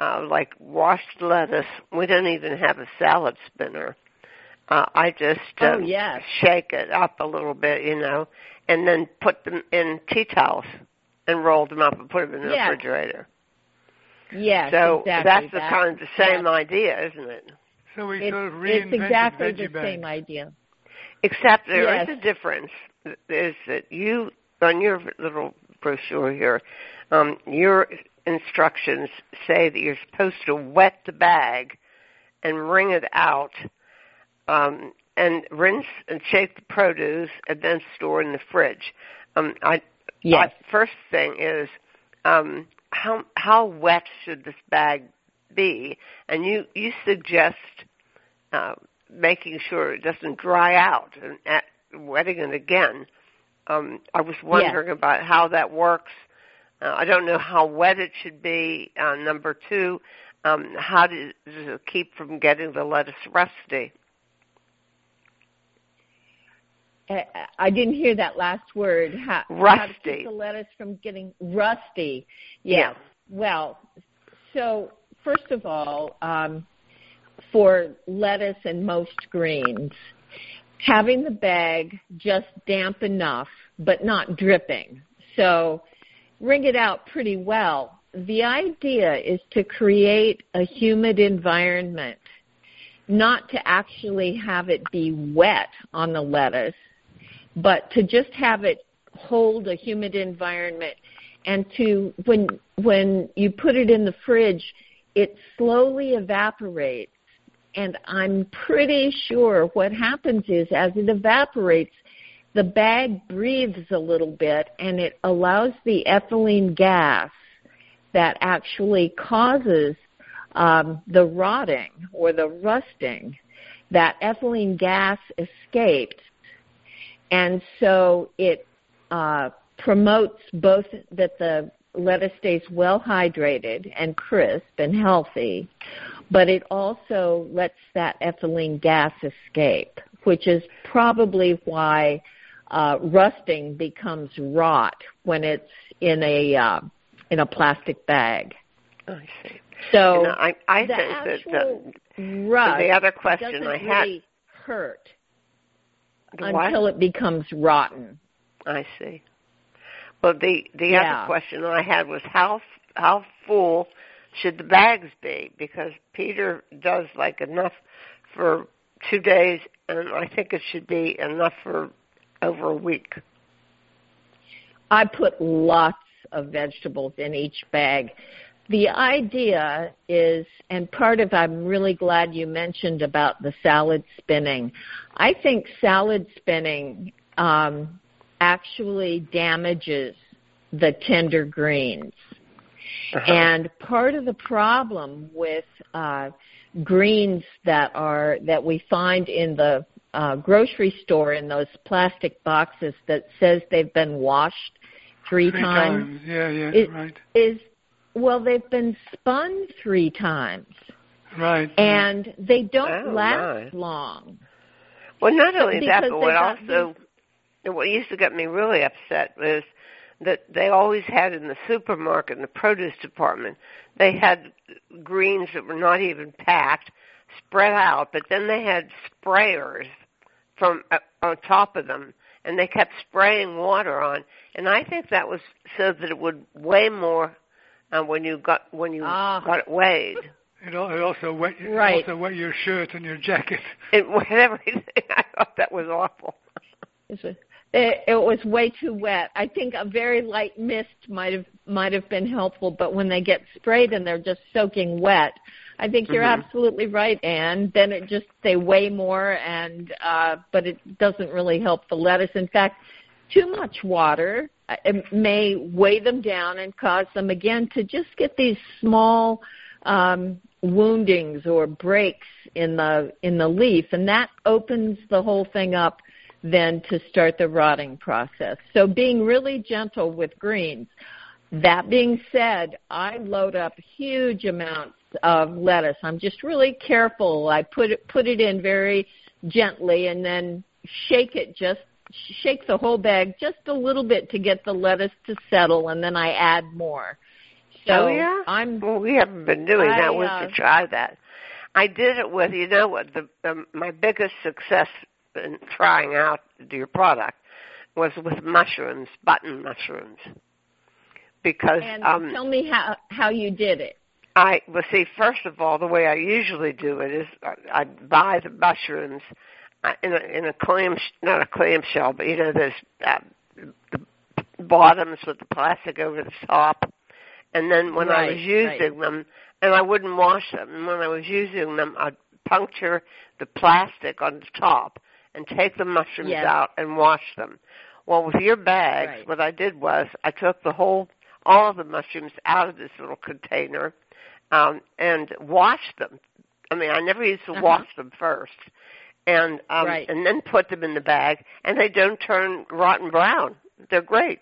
uh, like washed lettuce. We don't even have a salad spinner. Uh, I just uh, oh, yes. shake it up a little bit, you know, and then put them in tea towels and roll them up and put them in the yes. refrigerator. Yes, so exactly. that's the that, kind of the same idea, isn't it? So we it's, sort of reinvented it's exactly veggie the bag. same idea. Except there is Yes. a difference. Is that you on your little brochure here, um, your instructions say that you're supposed to wet the bag and wring it out, um, and rinse and shake the produce, and then store in the fridge. Um, I Yes. Uh, first thing is um, how how wet should this bag be? And you you suggest uh, making sure it doesn't dry out and at, wetting it again. Um, I was wondering about how that works. Uh, I don't know how wet it should be. Uh, number two, um, how does it keep from getting the lettuce rusty? Uh, I didn't hear that last word. How, How to keep the lettuce from getting rusty. Yes. Well, so first of all, um, for lettuce and most greens, having the bag just damp enough, but not dripping. So wring it out pretty well. The idea is to create a humid environment, not to actually have it be wet on the lettuce, but to just have it hold a humid environment and to when when you put it in the fridge it slowly evaporates and I'm pretty sure what happens is as it evaporates the bag breathes a little bit and it allows the ethylene gas that actually causes um, the rotting or the rusting. That ethylene gas escapes and so it uh, promotes both that the lettuce stays well hydrated and crisp and healthy, but it also lets that ethylene gas escape, which is probably why uh, rusting becomes rot when it's in a uh, in a plastic bag. I see. So You know, I think that the, rust the other question I had really hurt the what? until it becomes rotten. I see. Well, the the Yeah. other question I had was how how full should the bags be? Because Peter does like enough for two days, and I think it should be enough for over a week. I put lots of vegetables in each bag. The idea is, and part of I'm really glad you mentioned about the salad spinning. I think salad spinning um, actually damages the tender greens. Uh-huh. And part of the problem with uh, greens that are that we find in the uh, grocery store in those plastic boxes that says they've been washed three, Three times, times. Yeah, yeah, It- right. is well they've been spun three times Right. and they don't Oh, last my. long. Well, not only that, because but they what also what used to get me really upset was that they always had in the supermarket in the produce department they had greens that were not even packed, spread out, but then they had sprayers from uh, on top of them, and they kept spraying water on. And I think that was so that it would weigh more uh, when you got when you Ah. got it weighed. It, also wet it Right. also wet your shirt and your jacket. It wet everything. I thought that was awful. It was, it, it was way too wet. I think a very light mist might have might have been helpful, but when they get sprayed and they're just soaking wet, I think you're Mhm. absolutely right, Anne. Then it just they weigh more, and uh, but it doesn't really help the lettuce. In fact, too much water uh, it may weigh them down and cause them again to just get these small um, woundings or breaks in the in the leaf, and that opens the whole thing up then to start the rotting process. So being really gentle with greens. That being said, I load up huge amounts of lettuce. I'm just really careful. I put it put it in very gently and then shake it just shake the whole bag just a little bit to get the lettuce to settle and then I add more. So oh yeah. I'm Well, we haven't been doing I, that. We uh, should try that. I did it with you know what the um, my biggest success in trying out your product was with mushrooms, button mushrooms, because and um, tell me how how you did it. I well see. First of all, the way I usually do it is I, I buy the mushrooms uh, in a in a clam not a clam shell, but you know those uh, the bottoms with the plastic over the top. And then when I was using them, and I wouldn't wash them. And when I was using them, I'd puncture the plastic on the top and take the mushrooms Yes. out and wash them. Well, with your bags, Right. what I did was I took the whole, all of the mushrooms out of this little container, um, and washed them. I mean, I never used to Uh-huh. wash them first, and um, Right. and then put them in the bag, and they don't turn rotten brown. They're great.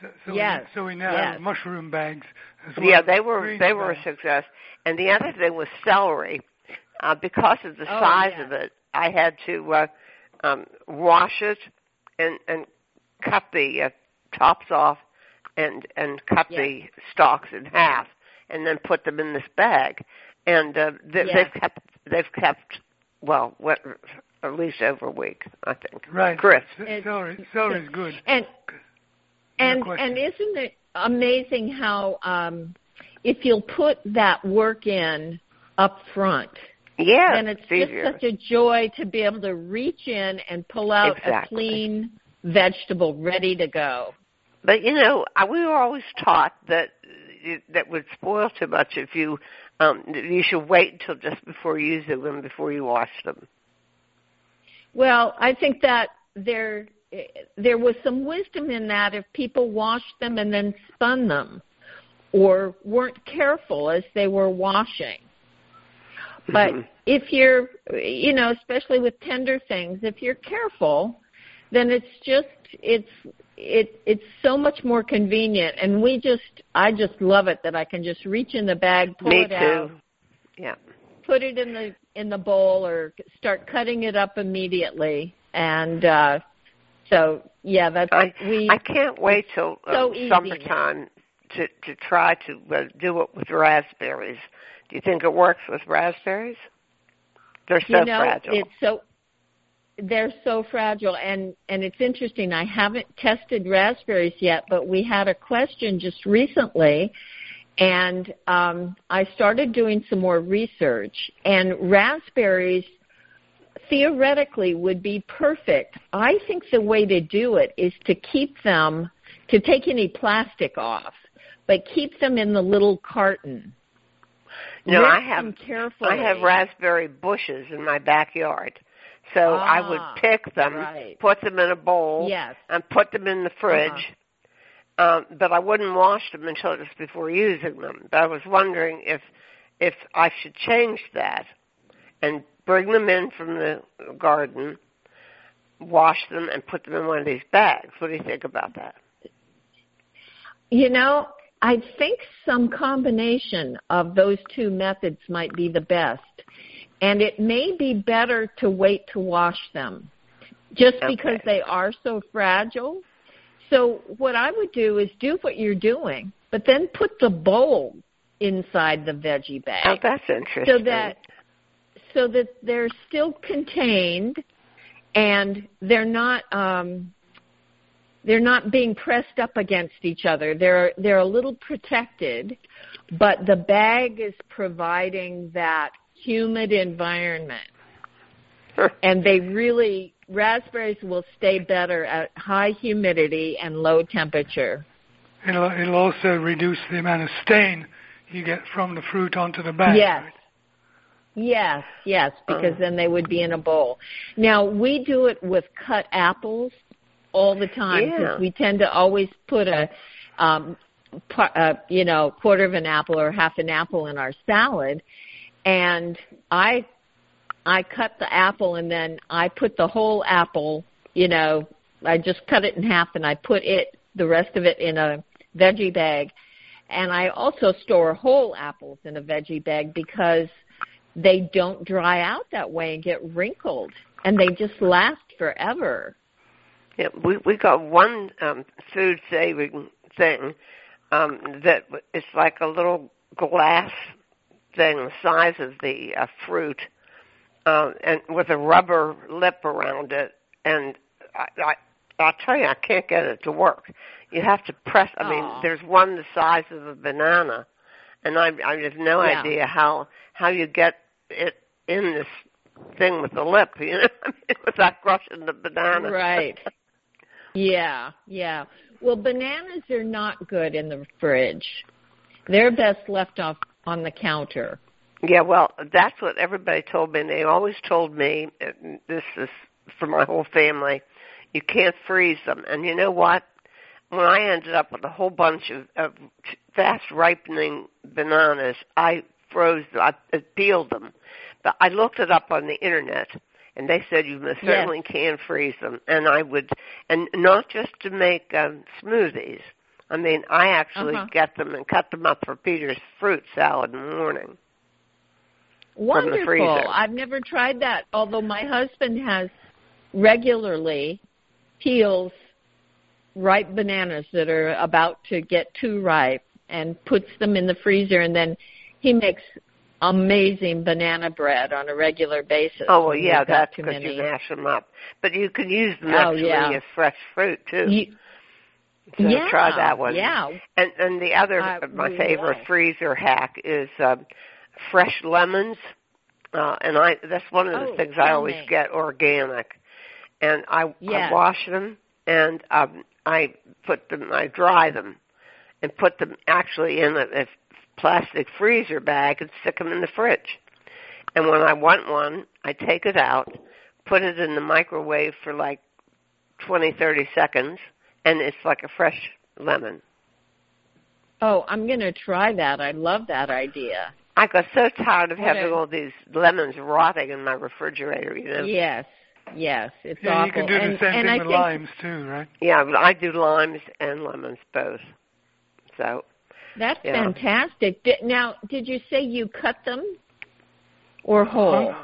So, so, Yes, we, so we now yes. have mushroom bags. As well Yeah, they were green they were a success. And the other thing was celery. Uh, because of the Oh, size yeah. of it, I had to uh, um, wash it and and cut the uh, tops off and and cut Yeah. the stalks in half and then put them in this bag. And uh, they, Yeah. they've kept they've kept well what, at least over a week, I think. Right. Crisp. C- Celery, celery is good. And and question. and isn't it amazing how um if you'll put that work in up front, Yeah, then it's just such a joy to be able to reach in and pull out a clean vegetable ready to go. But you know, I- we were always taught that you- that would spoil too much if you um you should wait until just before using them before you wash them. Well, I think that there there was some wisdom in that if people washed them and then spun them or weren't careful as they were washing. But Mhm. if you're, you know, especially with tender things, if you're careful, then it's just it's it it's so much more convenient. And we just, I just love it that I can just reach in the bag, pull Me it too. out, Yeah. put it in the in the bowl, or start cutting it up immediately. And uh so yeah, that's I we. I can't wait till uh, So easy. summertime to to try to uh, do it with raspberries. Do you think it works with raspberries? They're so you know, fragile. it's so they're so fragile and and it's interesting i haven't tested raspberries yet but we had a question just recently and um i started doing some more research and raspberries theoretically would be perfect i think the way to do it is to keep them to take any plastic off but keep them in the little carton no, I have carefully. I have raspberry bushes in my backyard. So I would Ah, pick them, right. put them in a bowl, Yes. and put them in the fridge. Um, but I wouldn't wash them until just before using them. But I was wondering if if I should change that and bring them in from the garden, wash them, and put them in one of these bags. What do you think about that? You know, I think some combination of those two methods might be the best. And it may be better to wait to wash them just Okay. because they are so fragile. So what I would do is do what you're doing, but then put the bowl inside the veggie bag. Oh, that's interesting. so that so that they're still contained and they're not um they're not being pressed up against each other. They're they're a little protected, but the bag is providing that humid environment. And they really raspberries will stay better at high humidity and low temperature. It'll, it'll also reduce the amount of stain you get from the fruit onto the bag. Yes. right? Yes, yes, because oh. then they would be in a bowl. Now we do it with cut apples all the time because Yeah. we tend to always put a, um, uh, you know, quarter of an apple or half an apple in our salad, and I, I cut the apple and then I put the whole apple, you know, I just cut it in half and I put it, the rest of it in a veggie bag, and I also store whole apples in a veggie bag because they don't dry out that way and get wrinkled and they just last forever. Yeah, we we got one um, food saving thing um, that it's like a little glass thing the size of the uh, fruit, um, and with a rubber lip around it. And I, I I'll tell you, I can't get it to work. You have to press. I mean, there's one the size of a banana, and I I have no Yeah. idea how how you get it in this thing with the lip, you know, without crushing the banana. Right. Yeah, yeah. Well, bananas are not good in the fridge. They're best left off on the counter. Yeah, well, that's what everybody told me. And they always told me, this is for my whole family, you can't freeze them. And you know what? When I ended up with a whole bunch of, of fast ripening bananas, I froze, I I peeled them. But I looked it up on the internet, and they said you most Yes. certainly can freeze them. And I would, and not just to make um, smoothies. I mean, I actually Uh-huh. get them and cut them up for Peter's fruit salad in the morning. Wonderful. I've never tried that, although my husband has regularly peels ripe bananas that are about to get too ripe and puts them in the freezer and then he makes amazing banana bread on a regular basis. Oh well, yeah, that's because you mash them up. But you can use them Oh, actually yeah. as fresh fruit too. You- so yeah, try that one. Yeah. And and the other I my will. favorite freezer hack is um, fresh lemons. Uh, and I that's one of the Oh, things I always me. get organic. And I, Yes. I wash them and um, I put them I dry them and put them actually in a, a plastic freezer bag and stick them in the fridge. And when I want one, I take it out, put it in the microwave for like twenty, thirty seconds, and it's like a fresh lemon. Oh, I'm going to try that. I love that idea. I got so tired of What having a- all these lemons rotting in my refrigerator, you know. Yes. Yes, it's Yeah, awful. you can do the and, same and thing I with think limes too, right? Yeah, but I do limes and lemons both. So That's Yeah. fantastic. Did, now, did you say you cut them or whole?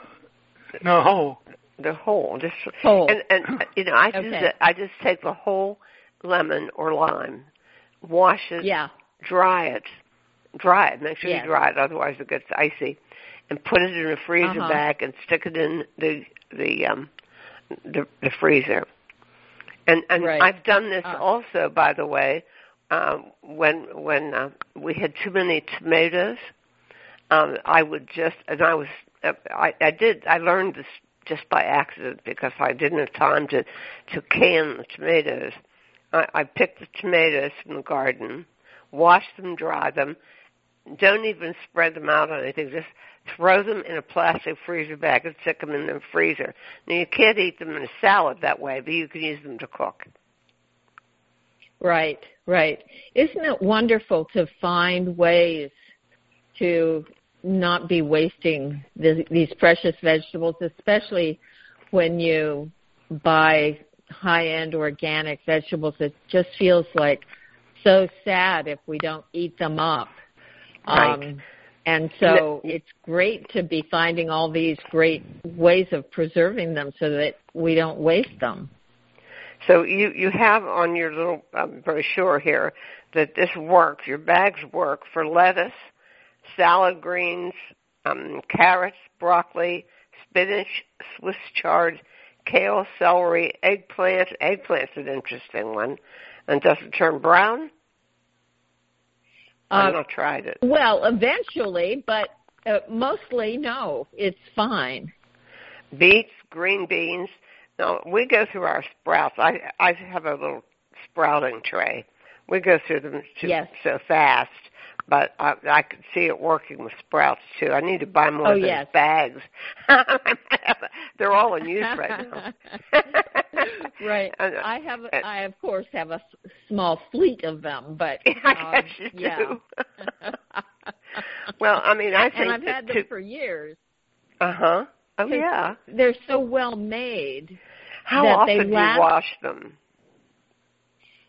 No, whole. the whole, just Whole. and and you know, I just Okay. I just take the whole lemon or lime, wash it, Yeah. dry it, dry it. Make sure Yes. you dry it, otherwise it gets icy. And put it in a freezer Uh-huh. bag and stick it in the the um the, the freezer. And and Right. I've done this Ah. also, by the way, um, when when uh, we had too many tomatoes. Um, I would just and I was uh, I, I did I learned this just by accident because I didn't have time to to can the tomatoes. I, I picked the tomatoes from the garden, wash them, dry them. Don't even spread them out on anything. Just throw them in a plastic freezer bag and stick them in the freezer. Now you can't eat them in a salad that way, but you can use them to cook. Right, right. Isn't it wonderful to find ways to not be wasting the, these precious vegetables, especially when you buy high-end organic vegetables? It just feels like so sad if we don't eat them up. Right. Um, and so it's great to be finding all these great ways of preserving them so that we don't waste them. So you you have on your little um, brochure here that this works. Your bags work for lettuce, salad greens, um, carrots, broccoli, spinach, Swiss chard, kale, celery, eggplant. Eggplant's an interesting one. And does it turn brown? Uh, I've not tried it. Well, eventually, but uh, mostly no. It's fine. Beets, green beans. Now we go through our sprouts. I I have a little sprouting tray. We go through them too, Yes. so fast, but I, I could see it working with sprouts too. I need to buy more Oh, of those yes. bags. They're all in use right now. right. And, uh, I have, and- I of course have a small fleet of them, but I um, guess you yeah. do. well, I mean, I think and I've had them for years. uh huh. Oh yeah. They're so well made. How that they often do you wash them?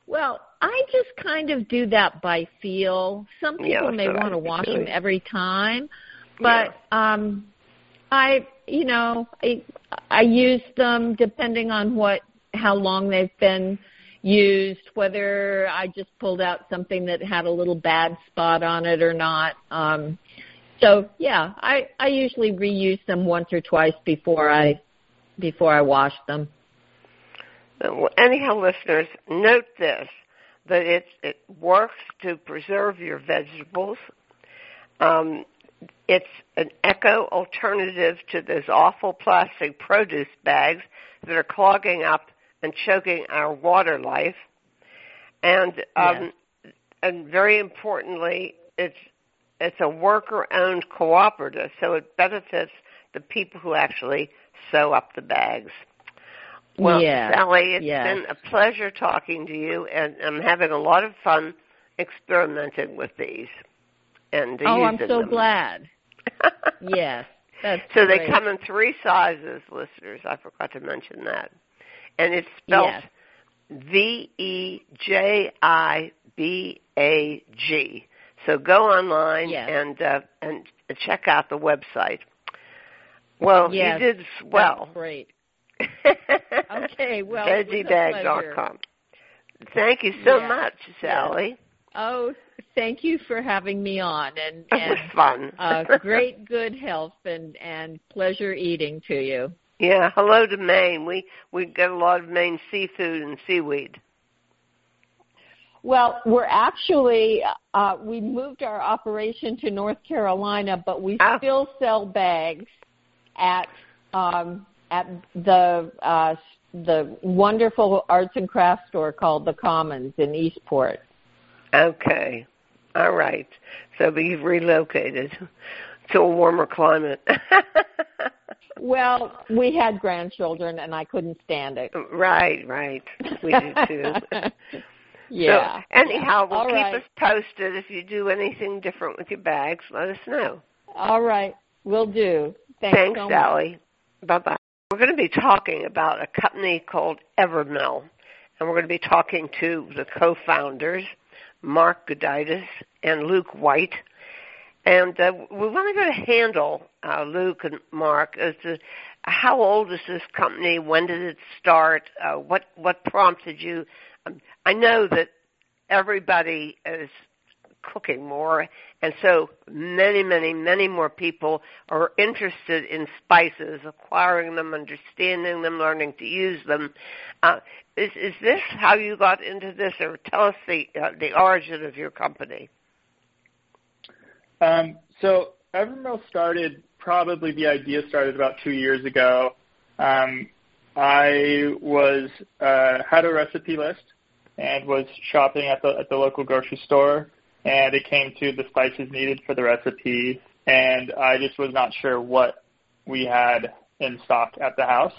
Well, I just kind of do that by feel. Some Yeah, people may so want to wash them every time, but um I, you know, I I use them depending on what how long they've been used, whether I just pulled out something that had a little bad spot on it or not. Um so yeah, I I usually reuse them once or twice before I before I wash them. Uh, Anyhow, listeners, note this: that it it works to preserve your vegetables. Um, it's an eco alternative to those awful plastic produce bags that are clogging up and choking our water life. And um, and very importantly, it's it's a worker-owned cooperative, so it benefits the people who actually sew up the bags. Well, Yeah, Sally, it's yes. been a pleasure talking to you, and I'm having a lot of fun experimenting with these. And Oh, I'm so them. glad. Yes, that's so they come in three sizes, listeners. I forgot to mention that, and it's spelled Yes. V E J I B A G. So go online Yes. and uh, and check out the website. Well, Yes, you did well. That's great. Okay, well, VejiBag.com. Thank you so Yes, much, Sally. Oh, thank you for having me on, and, It was and fun. uh, great good health and and pleasure eating to you. Yeah, hello to Maine. We we get a lot of Maine seafood and seaweed. Well, we're actually uh, we moved our operation to North Carolina, but we Oh. still sell bags at um, at the uh, the wonderful arts and crafts store called the Commons in Eastport. Okay. All right. So you've relocated to a warmer climate. Well, we had grandchildren, and I couldn't stand it. right, right. We do too. yeah. So anyhow, we'll All keep right. us posted. If you do anything different with your bags, let us know. All right, we'll do. Thanks, Thanks, so. Sally. Bye bye. We're going to be talking about a company called Evermill, and we're going to be talking to the co-founders, Mark Goditis and Luke White. And uh, we want to go to handle uh, Luke and Mark as to how old is this company? When did it start? Uh, what what prompted you? I know that everybody is cooking more, and so many, many, many more people are interested in spices, acquiring them, understanding them, learning to use them. Uh, is is this how you got into this, or tell us the uh, the origin of your company? Um, so Evermill started probably the idea started about two years ago. Um, I was uh, had a recipe list and was shopping at the at the local grocery store, and it came to the spices needed for the recipe, and I just was not sure what we had in stock at the house.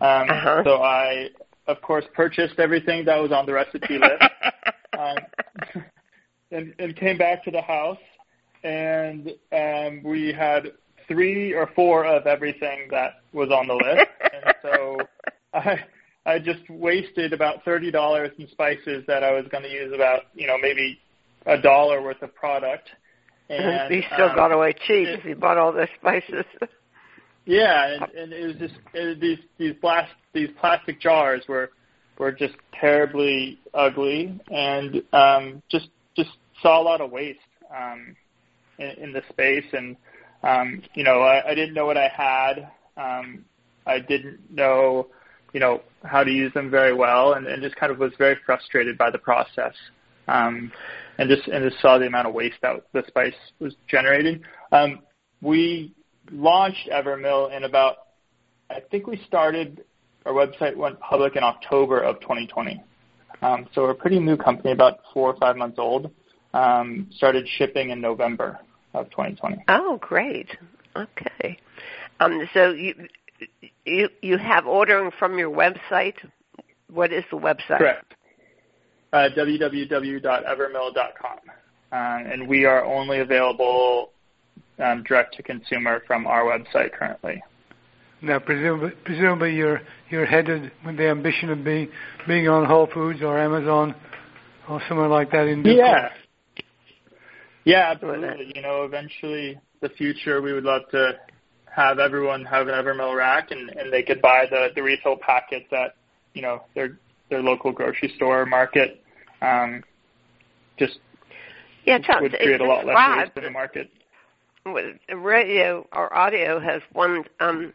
Um, Uh-huh. So I, of course, purchased everything that was on the recipe list. um, and, and came back to the house, and um, we had three or four of everything that was on the list, and so I I just wasted about thirty dollars in spices that I was going to use about you know maybe a dollar worth of product. And you still um, got away cheap it- if you bought all those spices. yeah, and, and it was just it, these these blast these plastic jars were were just terribly ugly, and um, just just saw a lot of waste um, in, in the space, and um, you know I, I didn't know what I had. Um, I didn't know you know, how to use them very well, and, and just kind of was very frustrated by the process, um, and just and just saw the amount of waste that the spice was generating. Um, we launched Evermill in about, I think we started our website went public in October of 2020. Um, so we're a pretty new company, about four or five months old. Um, started shipping in November of 2020. Oh, great. Okay. Um, so you you you have ordering from your website. What is the website? Correct. Uh, www.evermill.com, uh, and we are only available um, direct to consumer from our website currently. Now, presumably, presumably you're you're headed with the ambition of being being on Whole Foods or Amazon or somewhere like that in due yeah. course. Yeah, absolutely. You know, eventually, the future, we would love to have everyone have an Evermill rack, and, and they could buy the the refill packets at you know their their local grocery store market. Um, just yeah, Chuck, would create a lot less waste in the market. Radio or audio has one um,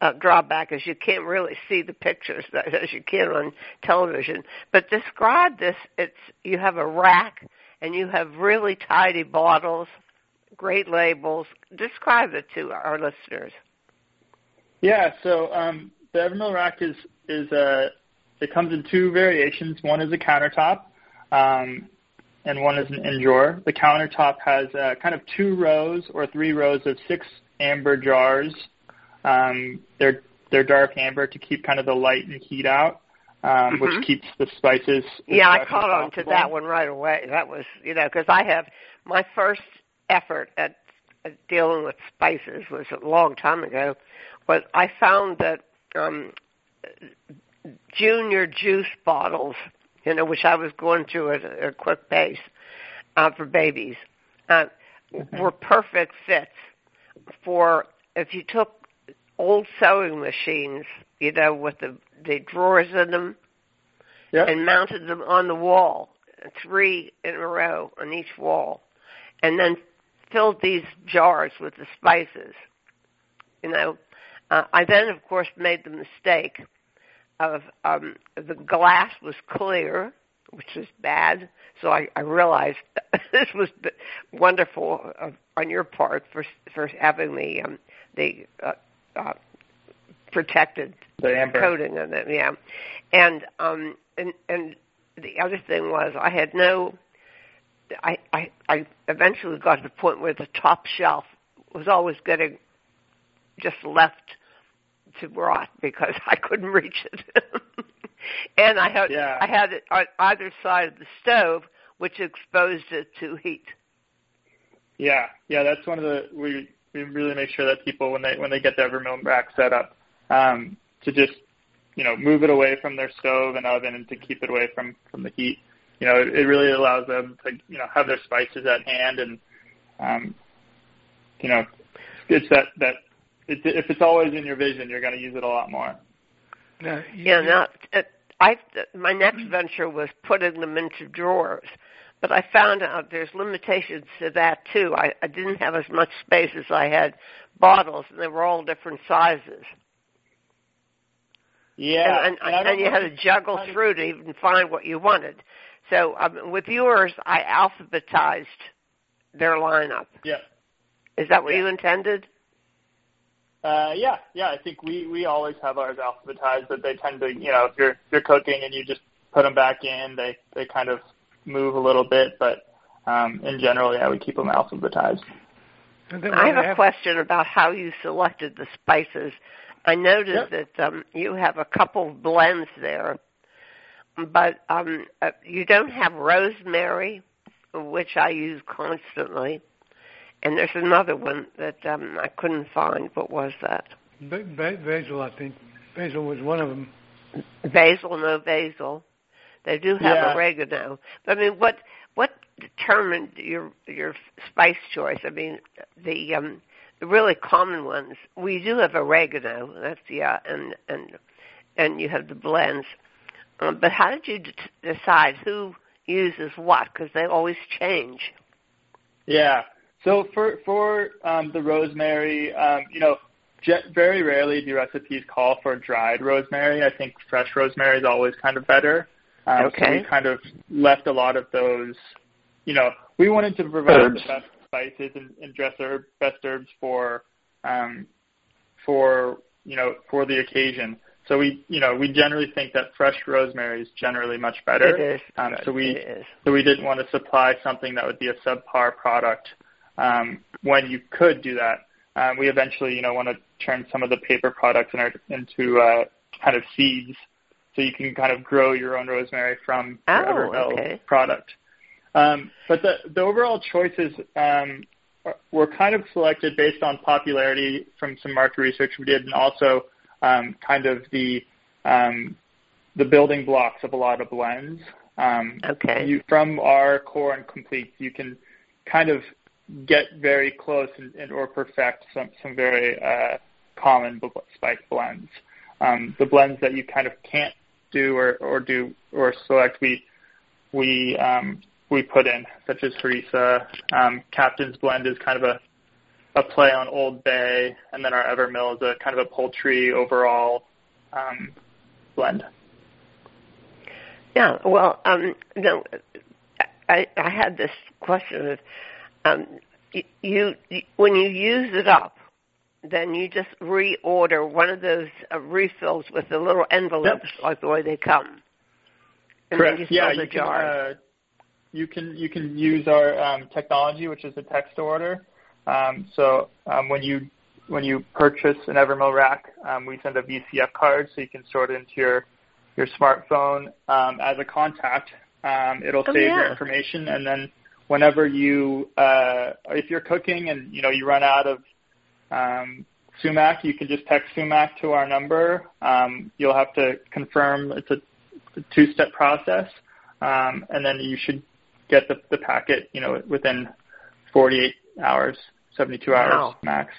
uh, drawback is you can't really see the pictures that, as you can on television. But describe this: it's you have a rack and you have really tidy bottles, great labels. Describe it to our listeners. Yeah, so um, the Evermill rack is is a it comes in two variations. One is a countertop, um, and one is an in drawer. The countertop has uh, kind of two rows or three rows of six amber jars. Um, they're they're dark amber to keep kind of the light and heat out, um, Mhm. which keeps the spices. Yeah, I caught on to that one right away. That was, you know, because I have my first effort at, at dealing with spices was a long time ago. But I found that um, junior juice bottles, you know, which I was going through at a, a quick pace uh, for babies, uh, were perfect fits for if you took old sewing machines, you know, with the the drawers in them Yep. and mounted them on the wall, three in a row on each wall, and then filled these jars with the spices. You know, uh, I then of course made the mistake of um, the glass was clear, which is bad. So I, I realized this was b- wonderful uh, on your part for for having the um, the uh, uh, protected The coating on it, yeah. And um and and the other thing was I had no I I I eventually got to the point where the top shelf was always getting just left to rot because I couldn't reach it. and I had Yeah. I had it on either side of the stove which exposed it to heat. Yeah, yeah, that's one of the we we really make sure that people when they when they get the Evermill rack set up um, to just you know move it away from their stove and oven and to keep it away from from the heat. You know, it, it really allows them to you know have their spices at hand and um, you know it's that that it, if it's always in your vision, you're going to use it a lot more. Now, you, Yeah, now uh, I my next venture was putting them into drawers, but I found out there's limitations to that too. I, I didn't have as much space as I had bottles, and they were all different sizes. Yeah, and, I and, and you had to juggle through to even find what you wanted. So um, with yours, I alphabetized their lineup. Yeah. Is that what Yeah. you intended? Uh, yeah, yeah. I think we we always have ours alphabetized, but they tend to, you know, if you're you're cooking and you just put them back in, they they kind of move a little bit, but um, in general, yeah, we keep them alphabetized. I have a question about how you selected the spices. I noticed that um, you have a couple of blends there, but um, uh, you don't have rosemary, which I use constantly, and there's another one that um, I couldn't find. What was that? Ba- ba- basil, I think basil was one of them. Basil, no basil. They do have Yeah. oregano. But I mean, what what determined your your spice choice? I mean, the um the really common ones. We do have oregano. That's yeah, and and and you have the blends. Um, but how did you d- decide who uses what? Because they always change. Yeah. So for for um, the rosemary, um, you know, very rarely do recipes call for dried rosemary. I think fresh rosemary is always kind of better. Um, okay. So we kind of left a lot of those. You know, we wanted to provide herbs. the best spices and, and dress herb, best herbs for um, for you know for the occasion. So we you know we generally think that fresh rosemary is generally much better. It is. Um, so we so we didn't want to supply something that would be a subpar product um, when you could do that. Um, we eventually you know want to turn some of the paper products in our, into uh, kind of seeds, so you can kind of grow your own rosemary from oh, okay. product. Um, but the the overall choices um, were kind of selected based on popularity from some market research we did, and also um, kind of the um, the building blocks of a lot of blends. Um, okay. You, from our core and complete, you can kind of get very close and, and or perfect some some very uh, common spice blends. Um, the blends that you kind of can't do or, or do or select, we we um, we put in, such as harissa. Um, Captain's Blend is kind of a a play on Old Bay, and then our Evermill is a kind of a poultry overall um, blend. Yeah, well, um, no, I I had this question of um, you, you when you use it up, then you just reorder one of those uh, refills with the little envelopes yep. like the way they come. And Correct. Then you yeah, the you jar. can uh, you can you can use our um, technology, which is a text order. Um, so um, when you when you purchase an Evermill rack, um, we send a VCF card so you can store it into your your smartphone um, as a contact. Um, it'll oh, save yeah. your information, and then whenever you uh, if you're cooking and you know you run out of um, sumac, you can just text sumac to our number. Um, you'll have to confirm it's a, a two-step process, um, and then you should get the, the packet, you know, within 48 hours, 72 hours wow. max.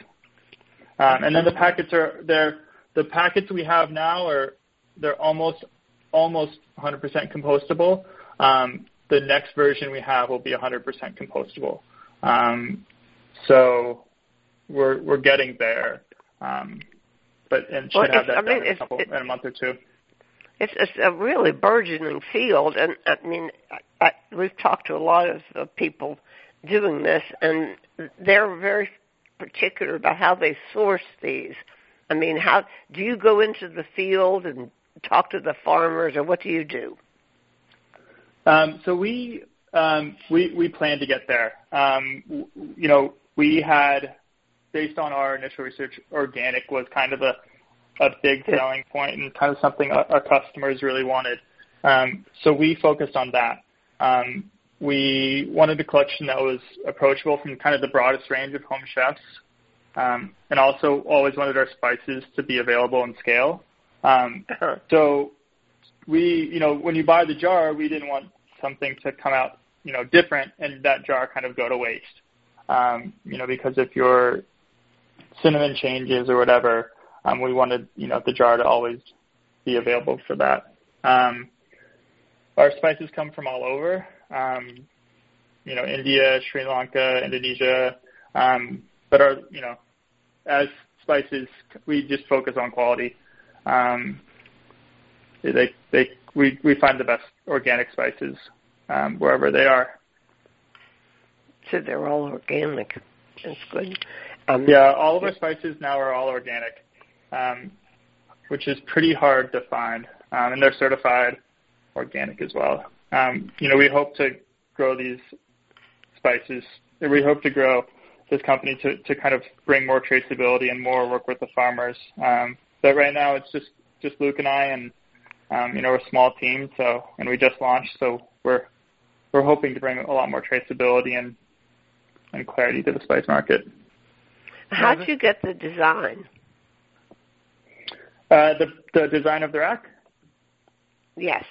Um, and then the packets are they're the packets we have now are they're almost almost 100% compostable. Um, the next version we have will be 100% compostable. Um, so we're we're getting there, um, but and should well, have that I mean, in a, couple, it, in a month or two. It's, it's a really burgeoning field, and I mean, I, I, we've talked to a lot of uh, people doing this, and they're very particular about how they source these. I mean, how do you go into the field and talk to the farmers, or what do you do? Um, so we um, we we plan to get there. Um, you know, we had based on our initial research, organic was kind of a a big selling point and kind of something our, our customers really wanted. Um, so we focused on that. Um, we wanted a collection that was approachable from kind of the broadest range of home chefs, um, and also always wanted our spices to be available in scale. Um, so we, you know, when you buy the jar, we didn't want something to come out, you know, different and that jar kind of go to waste. Um, you know, because if your cinnamon changes or whatever, um, we wanted, you know, the jar to always be available for that. Um, our spices come from all over, um, you know, India, Sri Lanka, Indonesia, um, but our, you know, as spices, we just focus on quality. Um, they, they, we, we find the best organic spices um, wherever they are. So they're all organic. That's good. Um, yeah, all of our spices now are all organic, um, which is pretty hard to find, um, and they're certified organic as well. Um, you know, we hope to grow these spices. We hope to grow this company to, to kind of bring more traceability and more work with the farmers. Um, but right now, it's just just Luke and I, and um, you know, we're a small team, so and we just launched, so we're we're hoping to bring a lot more traceability and and clarity to the spice market. How did you get the design? Uh, the the design of the rack. Yes.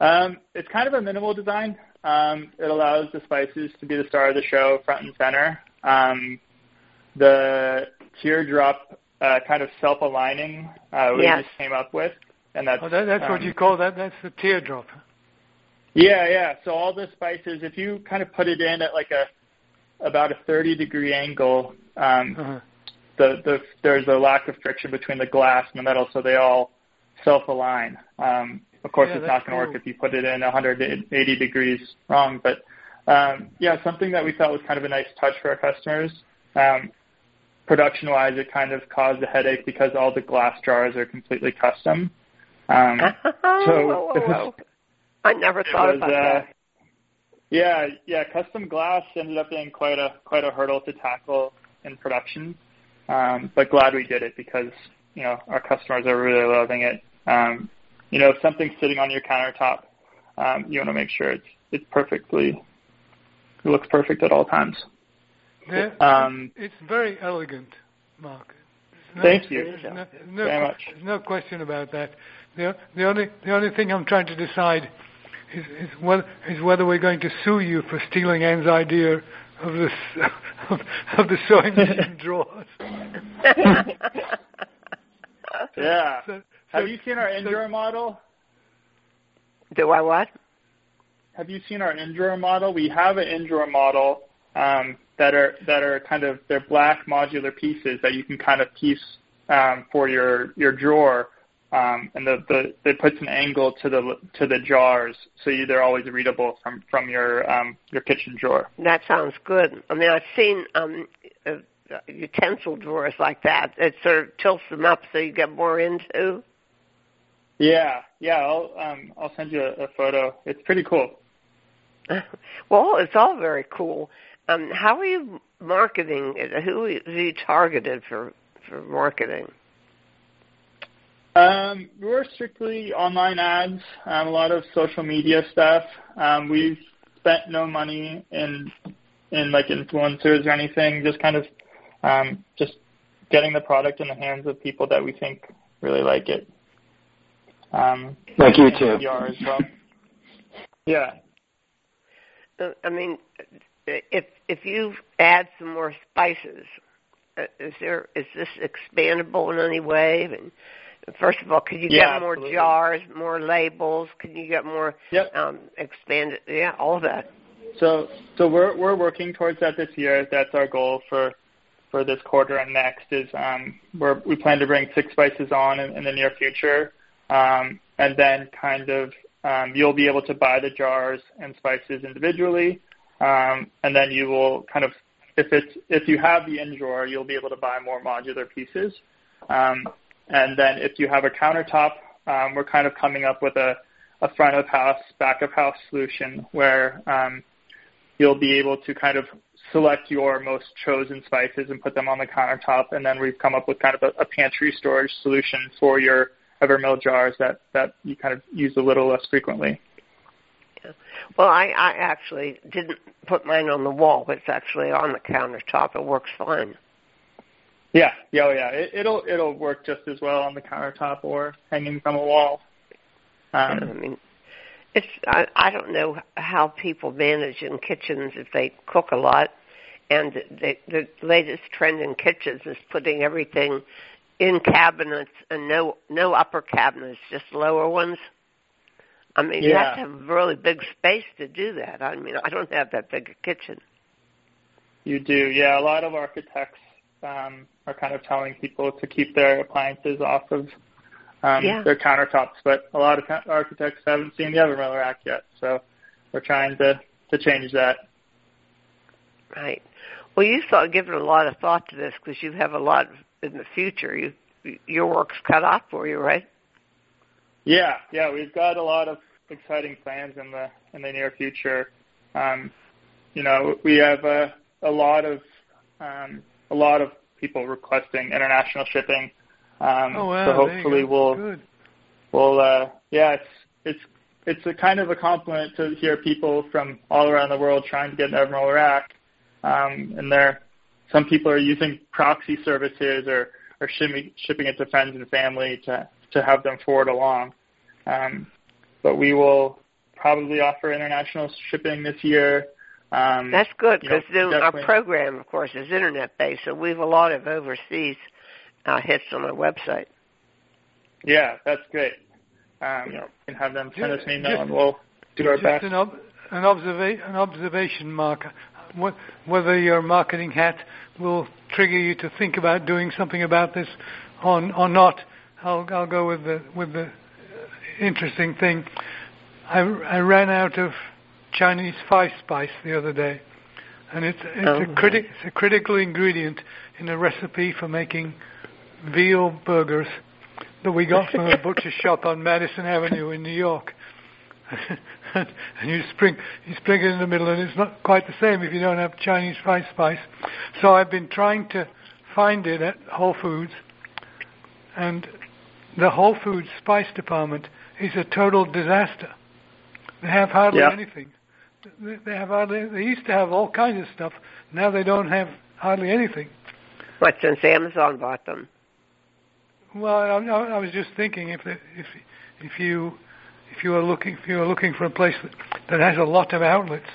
Um, it's kind of a minimal design. Um, it allows the spices to be the star of the show, front and center. Um, the teardrop uh, kind of self-aligning uh, we Yes. just came up with, and that's Oh, that, that's what um, you call that. That's the teardrop. Yeah, yeah. So all the spices, if you kind of put it in at like a about a 30 degree angle, um, Uh-huh. the, the there's a lack of friction between the glass and the metal, so they all self-align. Um, of course, Yeah, it's not going to cool. work if you put it in 180 degrees wrong. But um, yeah, something that we thought was kind of a nice touch for our customers. Um, production-wise, it kind of caused a headache because all the glass jars are completely custom. Um, so whoa, was- whoa. I never thought was, about uh, that. Yeah, yeah. Custom glass ended up being quite a quite a hurdle to tackle in production, um, but glad we did it because you know our customers are really loving it. Um, you know, if something's sitting on your countertop, um, you want to make sure it's it's perfectly it looks perfect at all times. There- Um, it's very elegant, Mark. No- Thank you there's no, no, very much. There's no question about that. The, the only the only thing I'm trying to decide is, is whether is whether we're going to sue you for stealing Anne's idea of the of, of the sewing machine drawers. Yeah. So, Have you seen our indoor model? Do I what? Have you seen our indoor model? We have an indoor model um, that are that are kind of they're black modular pieces that you can kind of piece um, for your your drawer, um, and the, the it puts an angle to the to the jars, so you, they're always readable from from your um, your kitchen drawer. That sounds good. I mean, I've seen um, uh, utensil drawers like that. It sort of tilts them up so you get more into. Yeah, yeah. I'll um, I'll send you a, a photo. It's pretty cool. Well, it's all very cool. Um, how are you marketing it? Who are you targeted for for marketing? Um, we're strictly online ads, um, a lot of social media stuff. Um, we've spent no money in in like influencers or anything. Just kind of um, just getting the product in the hands of people that we think really like it. Um, Like you and too. PR as well. Yeah. I mean, if if you add some more spices, uh, is there is this expandable in any way? I mean, first of all, could you Yeah, get more absolutely. jars, more labels? Can you get more Yep. um, expanded? Yeah, all of that. So so we're we're working towards that this year. That's our goal for for this quarter and next is um we're we plan to bring six spices on in, in the near future. Um and then kind of um you'll be able to buy the jars and spices individually. Um and then you will kind of if it's if you have the in drawer you'll be able to buy more modular pieces. Um and then if you have a countertop, um, we're kind of coming up with a, a front of house, back of house solution where um, you'll be able to kind of select your most chosen spices and put them on the countertop. And then we've come up with kind of a, a pantry storage solution for your Evermill jars that, that you kind of use a little less frequently. Well, I, I actually didn't put mine on the wall. It's actually on the countertop. It works fine. Yeah, yeah, oh yeah. It, it'll it'll work just as well on the countertop or hanging from a wall. I Um, mean, it's I, I don't know how people manage in kitchens if they cook a lot, and the, the latest trend in kitchens is putting everything in cabinets and no no upper cabinets, just lower ones. I mean, you have to have really big space to do that. I mean, I don't have that big a kitchen. You do, yeah. A lot of architects um, are kind of telling people to keep their appliances off of um, Yeah. their countertops, but a lot of architects haven't seen the Evermill rack yet, so we're trying to to change that. Right. Well, you thought given a lot of thought to this because you have a lot in the future. You your work's cut out for you, right? Yeah, yeah. We've got a lot of exciting plans in the in the near future. Um, you know, we have a a lot of um, a lot of people requesting international shipping. Um, Oh wow! so there you hopefully go. we'll Good. Well, uh, yeah, it's it's it's a kind of a compliment to hear people from all around the world trying to get an Evermill rack, um, and they're some people are using proxy services or or shipping shipping it to friends and family to to have them forward along. Um, but we will probably offer international shipping this year. Um, That's good you know, because our program, of course, is internet based, so we have a lot of overseas uh, hits on our website. yeah, that's great. Um, Yeah. You can have them send us an email Just- and we'll do our Just best. an, ob- an, observa- an observation, Mark. Wh- Whether your marketing hat will trigger you to think about doing something about this, or or not. I'll I'll go with the with the interesting thing. I I ran out of Chinese five spice the other day, and it's it's Oh. a criti- it's a critical ingredient in a recipe for making veal burgers that we got from a butcher shop on Madison Avenue in New York. and you spring you spring it in the middle, and it's not quite the same if you don't have Chinese five spice. So I've been trying to find it at Whole Foods, and the Whole Foods spice department is a total disaster. They have hardly Yeah. anything. They have hardly. They used to have all kinds of stuff. Now they don't have hardly anything. What since Amazon bought them? Well, I, I I was just thinking if the, if if you if you are looking if you are looking for a place that, that has a lot of outlets,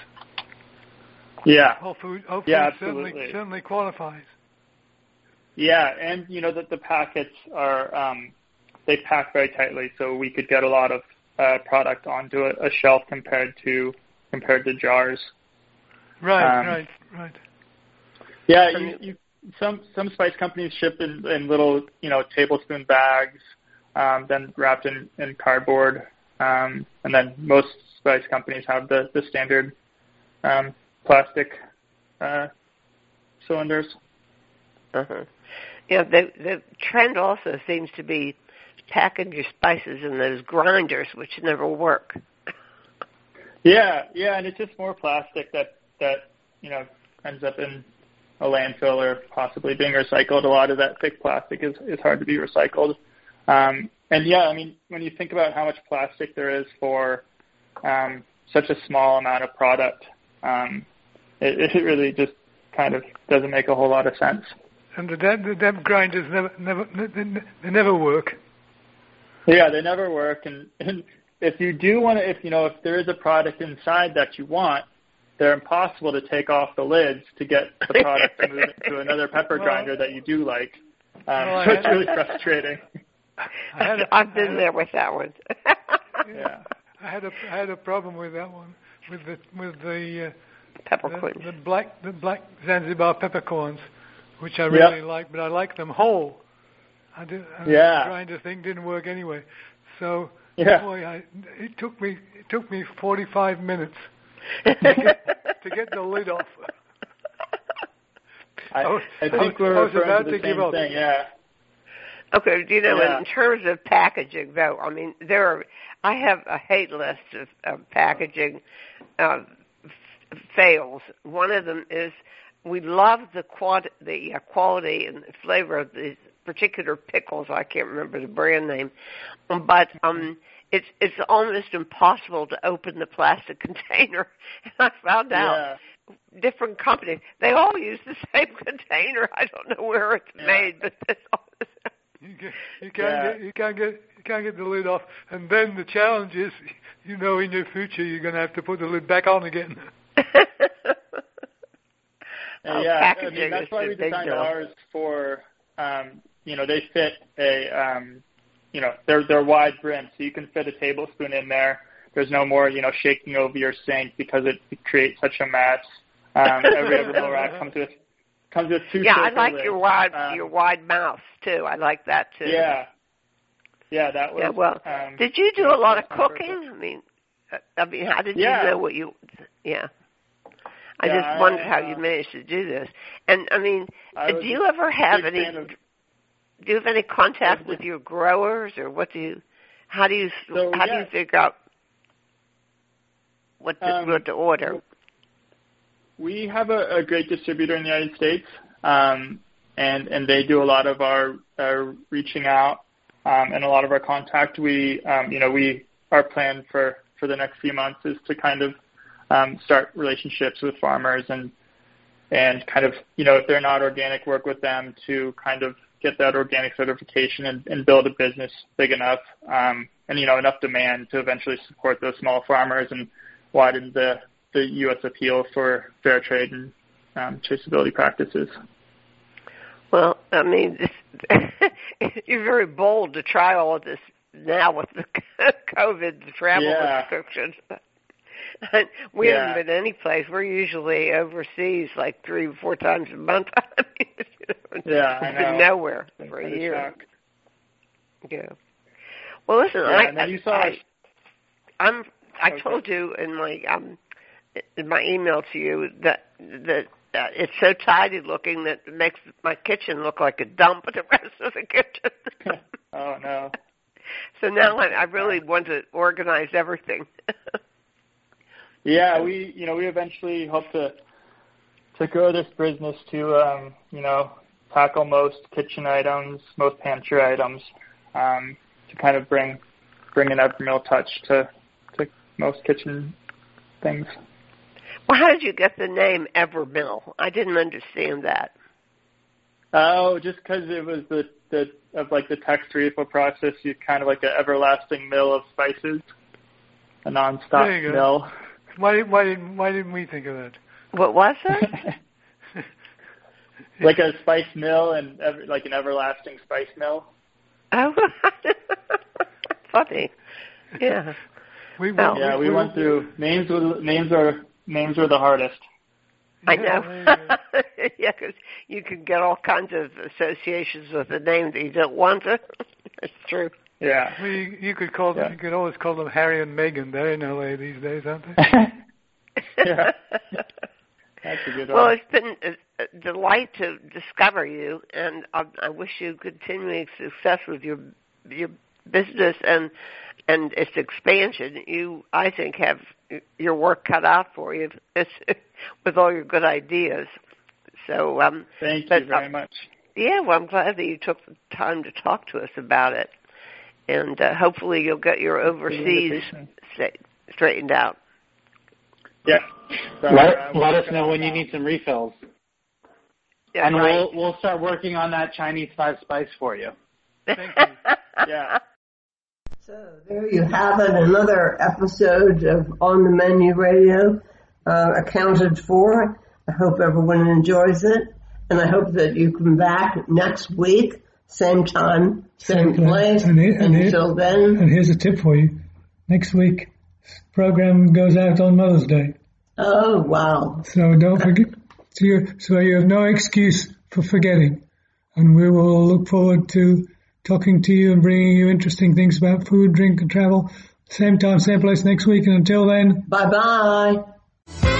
Yeah. Whole Food Whole Foods Yeah, certainly absolutely. certainly qualifies. Yeah, and you know that the packets are um, they pack very tightly, so we could get a lot of uh, product onto a, a shelf compared to compared to jars. Right, Um, right, right. Yeah, you, you, some some spice companies ship in, in little you know tablespoon bags, um, then wrapped in, in cardboard, um, and then most spice companies have the the standard um, plastic uh, cylinders. Uh-huh. Yeah, the the trend also seems to be packing your spices in those grinders, which never work. Yeah, yeah, and it's just more plastic that that you know ends up in a landfill or possibly being recycled. A lot of that thick plastic is is hard to be recycled. Um, and yeah, I mean, when you think about how much plastic there is for um, such a small amount of product, um, it, it really just kind of doesn't make a whole lot of sense. And the dab, the dab grinders never never they, they never work. Yeah, they never work. And, and if you do want to, if you know, if there is a product inside that you want, they're impossible to take off the lids to get the product to move it to another pepper Well- grinder that you do like. Um, Well, so it's really frustrating. I had a, I've I been had a- there with that one. Yeah. I had a I had a problem with that one with the with the uh, the, Peppercorns. the black the black Zanzibar peppercorns, which I Yep. really like, but I like them whole. I did, and Yeah. The grinder thing didn't work anyway. So Yeah. boy, I, it took me it took me 45 minutes to get, to get the lid off. I, I was- I I think was- we're I was referring about to the to give same up. thing. Yeah. Okay, do you know Yeah. in terms of packaging though? I mean, there are. I have a hate list of, of packaging uh, f- fails. One of them is we love the quad the uh, quality and flavor of these particular pickles. I can't remember the brand name, but um, it's it's almost impossible to open the plastic container. And I found out Yeah. different companies they all use the same container. I don't know where it's Yeah. made, but all the same. You, get, you can't Yeah. get you can't get you can't get the lid off, and then the challenge is, you know, in your future you're going to have to put the lid back on again. Oh, yeah, I mean that's why we designed deal. ours for um, you know they fit a um, you know they're they're wide brim, so you can fit a tablespoon in there. There's no more you know shaking over your sink because it, it creates such a mess. Um, every Evermill rack comes with comes with two. yeah, I like your wide Um, your wide mouth too. I like that too. Yeah, yeah, that was. Yeah, well, um, Did you do a lot of that's on purpose. cooking? I mean, uh, I mean, how did Yeah. you know what you? Yeah. I Yeah, just wondered how I, you uh, managed to do this. And I mean, I do you ever have any? of- do you have any contact with your growers, or what do you? How do you? So, how do you figure out what to, Um, what to order? We have a, a great distributor in the United States, um, and and they do a lot of our, our reaching out um, and a lot of our contact. We, um, you know, we our plan for for the next few months is to kind of um, start relationships with farmers and and kind of, you know, if they're not organic, work with them to kind of get that organic certification and, and build a business big enough um, and you know enough demand to eventually support those small farmers and widen the the U.S. appeal for fair trade and um, traceability practices. Well, I mean, this, you're very bold to try all of this now with the COVID travel Yeah. restrictions. we Yeah. haven't been any place. We're usually overseas like three, or four times a month. Yeah, I It's been nowhere for a year. shock. Yeah. Well, listen, Yeah, I, and then I, you saw I, I'm. I Okay. told you in my um in my email to you that that uh, it's so tidy looking that it makes my kitchen look like a dump, but the rest of the kitchen. oh no. so now I, I really want to organize everything. Yeah, we you know we eventually hope to to grow this business to um, you know tackle most kitchen items, most pantry items, um, to kind of bring bring an Evermill touch to to most kitchen things. Well, how did you get the name Evermill? I didn't understand that. Oh, just because it was the the of like the text texture process, you kind of like an everlasting mill of spices, a nonstop There you go. mill. Why did why didn't why didn't we think of that? What was it? like a spice mill and ever, like an everlasting spice mill. oh, funny. Yeah. We oh. Well, we- Yeah, we went through names. were- Names are names are the hardest. I know. yeah, because you can get all kinds of associations with a name that you don't want to. It's true. Yeah. Well, you, you could call them. Yeah. You could always call them Harry and Meghan. They're in LA these days, aren't they? yeah. That's a good well, one. it's been a, a delight to discover you, and I, I wish you continuing success with your your business and and its expansion. You, I think, have your work cut out for you with all your good ideas. So, um, Thank but, you very uh, much. Yeah, well, I'm glad that you took the time to talk to us about it, and uh, hopefully you'll get your overseas invitation. straightened out. Yeah. So, Let, uh, let us know on when you need some refills, Yeah, and right. we'll we'll start working on that Chinese five spice for you. Thank you. Yeah. So there you have it, another episode of On the Menu Radio uh, accounted for. I hope everyone enjoys it, and I hope that you come back next week, same time, same Same place. place. And it- and it- Until then, And here's a tip for you. Next week, program goes out on Mother's Day. oh wow, So don't forget, so you, so you have no excuse for forgetting. And we will look forward to talking to you and bringing you interesting things about food, drink, and travel. Same time, same place next week. And until then, bye bye.